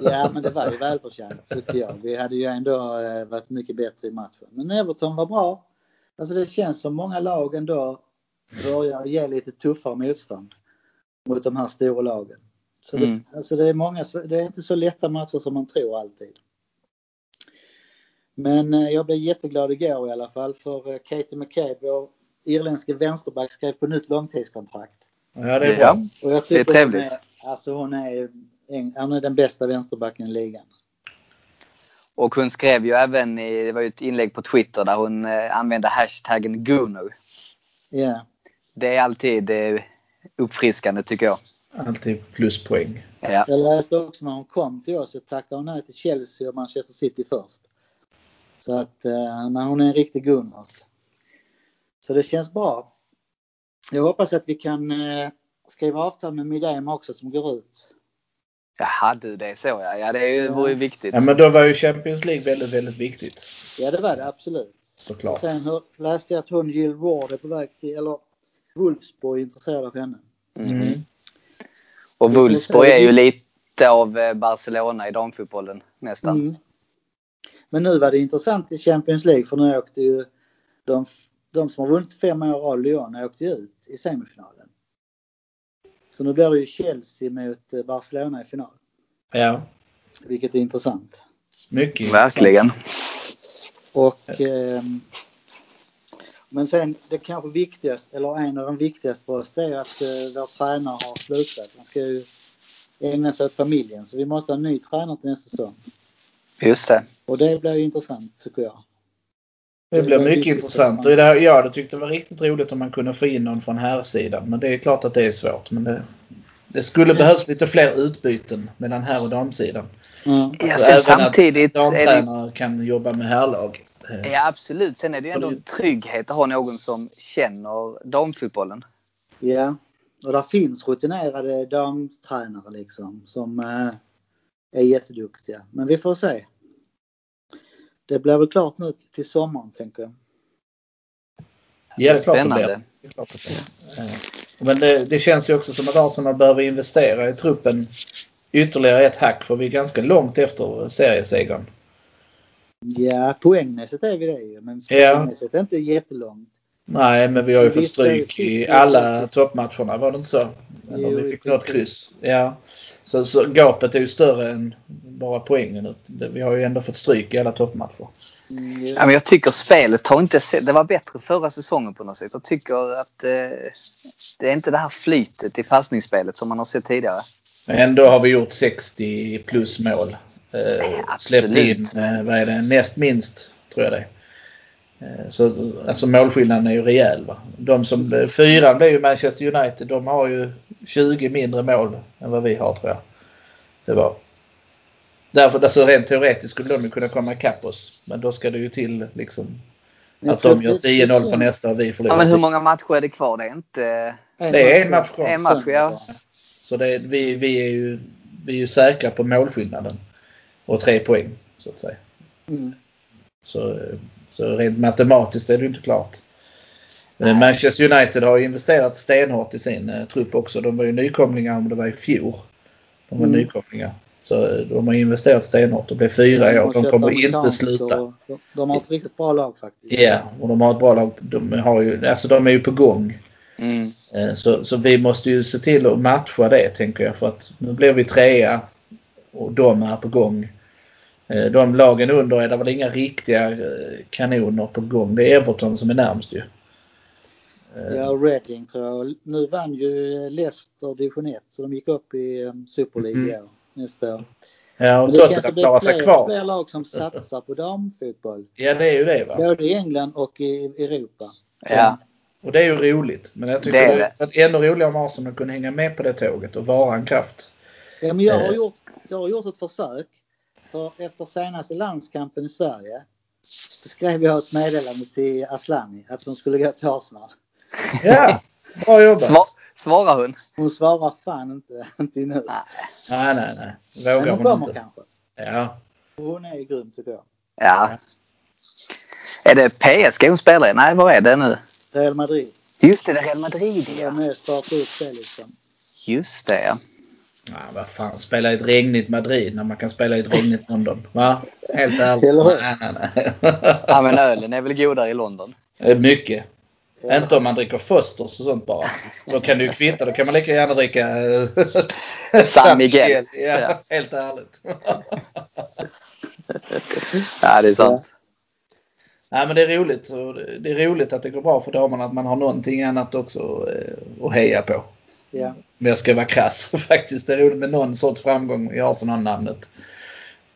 Ja, men det var ju välförtjänt tycker jag. Vi hade ju ändå eh, varit mycket bättre i matchen. Men Everton var bra. Alltså det känns som många lag ändå börjar ge lite tuffare motstånd mot de här stora lagen. Så Mm. det, alltså det är många, det är inte så lätta matcher som man tror alltid. Men eh, jag blev jätteglad igår i alla fall för eh, Katie McCabe, vår irländske vänsterback, skrev på nytt långtidskontrakt. Ja, det är bra. Och jag tycker Det är trevligt. Hon är, alltså hon är, en, hon är den bästa vänsterbacken i ligan. Och hon skrev ju även, i, det var ju ett inlägg på Twitter där hon eh, använde hashtaggen Gooner. Ja. Det är alltid uppfriskande tycker jag. Alltid pluspoäng. Ja. Jag läste också när hon kom till oss så tackade hon nej till Chelsea och Manchester City först. Så att eh, när hon är en riktig Gunnars. Så det känns bra. Jag hoppas att vi kan eh, skriva avtal med Midema också som går ut. Jaha du, det är så ja. Ja, det är vore ju viktigt. Ja, men då var ju Champions League väldigt, väldigt viktigt. Ja det var det absolut. Såklart. Sen hör, läste jag att hon Jill Ward är på väg till, eller Wolfsburg är intresserad av henne. Mhm. Och Wolfsburg är ju lite av eh, Barcelona i damfotbollen nästan. Mm. Men nu var det intressant i Champions League för nu åkte ju de, de som har vunnit fem år av Lyon åkte ju ut i semifinalen. Så nu blir det ju Chelsea mot eh, Barcelona i final. Ja, Vilket är intressant. mycket Verkligen. Och ehm, men sen det kanske viktigaste, eller en av de viktigaste för oss, det är att eh, vår tränare har slutat. Han ska ju ägna sig åt familjen. Så vi måste ha en ny tränare till nästa säsong. Just det. Och det blir intressant tycker jag. Det blir Det mycket intressant. man- det här, jag hade tyckt det var riktigt roligt om man kunde få in någon från här sidan. Men det är klart att det är svårt. Men det, det skulle behövas lite fler utbyten mellan här och damsidan. Mm. Ja, sen samtidigt att är det, damtränare kan jobba med härlag. Eh, Ja absolut. Sen är det ju ändå en trygghet att ha någon som känner damfotbollen. Ja, och där finns rutinerade damtränare liksom som eh, är jätteduktiga. Men vi får se. Det blir väl klart nu till sommaren tänker jag. Ja, det är klart Spännande. blir. Det är klart det blir. Eh, Men det, det känns ju också som att Arsenal behöver investera i truppen ytterligare ett hack för vi är ganska långt efter seriesegern. Ja, poängmässigt är vi det ju, men Ja. poängmässigt är inte jättelångt. Nej, men vi har ju fått stryk i alla toppmatcherna, var det inte så? Eller Jo, vi fick något kryss. Ja. Så, så gapet är ju större än bara poängen. Vi har ju ändå fått stryk i alla toppmatcher. Mm, Ja, ja. men jag tycker spelet har inte det var bättre förra säsongen på något sätt. Jag tycker att eh, det är inte det här flytet i passningsspelet som man har sett tidigare. Men ändå har vi gjort 60 plus mål. Eh, släppt in, eh, vad är det, näst minst tror jag det är. Eh, Så alltså målskillnaden är ju rejäl. Va? De som, fyran blir ju Manchester United. De har ju 20 mindre mål än vad vi har tror jag. Det var. Därför, alltså rent teoretiskt skulle de ju kunna komma ikapp oss. Men då ska det ju till liksom att de gör det- det 10-0 på nästa och vi Ja, förlorar. men hur 10. många matcher är det kvar? Det är inte... Det är en match kvar. En match, ja. Så det, vi, vi, är ju, vi är ju säkra på målskillnaden. Och tre poäng så att säga. Mm. Så, så rent matematiskt är det inte klart. Men Manchester United har investerat stenhårt i sin eh, trupp också. De var ju nykomlingar om det var i fjol. De var Mm. nykomlingar. Så eh, de har investerat stenhårt och blev fyra i år. De kommer inte sluta. De, de har ett riktigt bra lag faktiskt. Ja, och de har ett bra lag. De, har ju, alltså de är ju på gång. Mm. Eh, Så, så vi måste ju se till att matcha det tänker jag. För att nu blir vi trea och de är på gång. Eh, De lagen under är det väl inga riktiga eh, kanoner på gång. Det är Everton som är närmst ju. Ja, Reading tror jag. Nu vann ju Leicester division 1 så de gick upp i um, Super League mm. nästa år. Ja, och Tottenham klarar sig kvar. Det är fler lag som satsar på damfotboll. Ja, det är ju det va. Både i England och i Europa. Ja. Och det är ju roligt. Men jag tycker det är, det. att ännu roligare om Arsenal kunde hänga med på det tåget och vara en kraft. Ja, men jag har, eh. gjort, jag har gjort ett försök. För efter senaste landskampen i Sverige så skrev jag ett meddelande till Aslani att hon skulle gå till Arsenal. Ja, bra jobbat. Svar, svarar hon? Hon svarar fan inte, <laughs> inte nu. Nej, nej, nej. Vågar Men hon, hon kommer inte. kanske. Ja. Hon är grym tycker jag. Ja. Är det PSG hon spelar i? Nej, vad är det nu? Real Madrid. Just det, det är Real Madrid ja. De är starta upp det liksom. Just det ja. Ja, vad fan, spela i ett regnigt Madrid när man kan spela i ett regnigt <laughs> London. Va? Helt ärligt. Nej, nej, nej. <laughs> ja, men ölen är väl godare i London? Mycket. Ja. Inte om man dricker Fosters och sånt bara. Då kan ju kvitta. Då kan man lika gärna dricka <laughs> San Miguel. Ja, ja. Helt ärligt. ja, det är sant. Nej, men det är roligt. Det är roligt att det går bra för damerna. Att man har någonting annat också eh, att heja på. Ja. Men jag ska vara krass <laughs> faktiskt. Det är roligt med någon sorts framgång i Arsenal-namnet.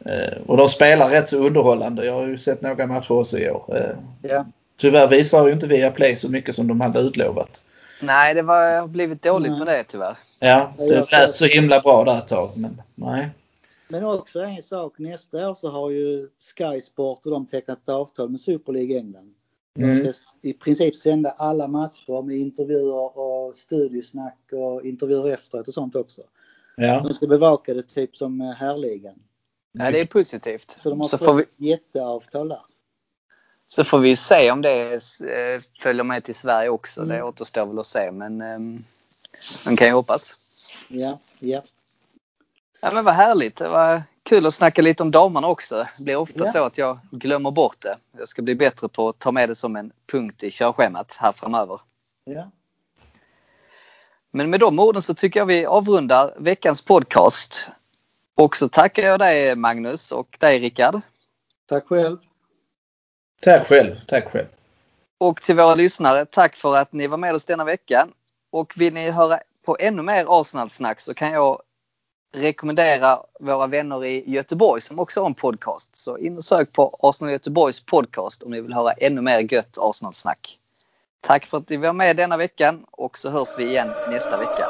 Eh, och de spelar rätt så underhållande. Jag har ju sett några matcher också i år. Ja. Tyvärr visar ju inte Viaplay så mycket som de hade utlovat. Nej, det har blivit dåligt med det tyvärr. Ja, det lät så himla bra där ett tag. Men nej. Men också en sak, nästa år så har ju Sky Sport och de tecknat ett avtal med Super League England. De mm. ska i princip sända alla matcher med intervjuer och studiesnack och intervjuer efteråt och sånt också. Ja. De ska bevaka det typ som härligan. Ja, det är positivt. Så de har så fått vi... jätteavtal där. Så får vi se om det eh, följer med till Sverige också. Mm. Det återstår väl att se men um, man kan ju hoppas. Ja, ja. Ja men vad härligt. Det var kul att snacka lite om damerna också. Det blir ofta ja. så att jag glömmer bort det. Jag ska bli bättre på att ta med det som en punkt i körschemat här framöver. Ja. Men med de orden så tycker jag vi avrundar veckans podcast. Och så tackar jag dig Magnus och dig Rickard. Tack själv. Tack själv. Tack själv. Och till våra lyssnare, tack för att ni var med oss denna vecka. Och vill ni höra på ännu mer Arsenal-snack så kan jag rekommendera våra vänner i Göteborg som också har en podcast. Så in och sök på Arsenal Göteborgs podcast om ni vill höra ännu mer gött Arsenal-snack. Tack för att ni var med denna veckan och så hörs vi igen nästa vecka.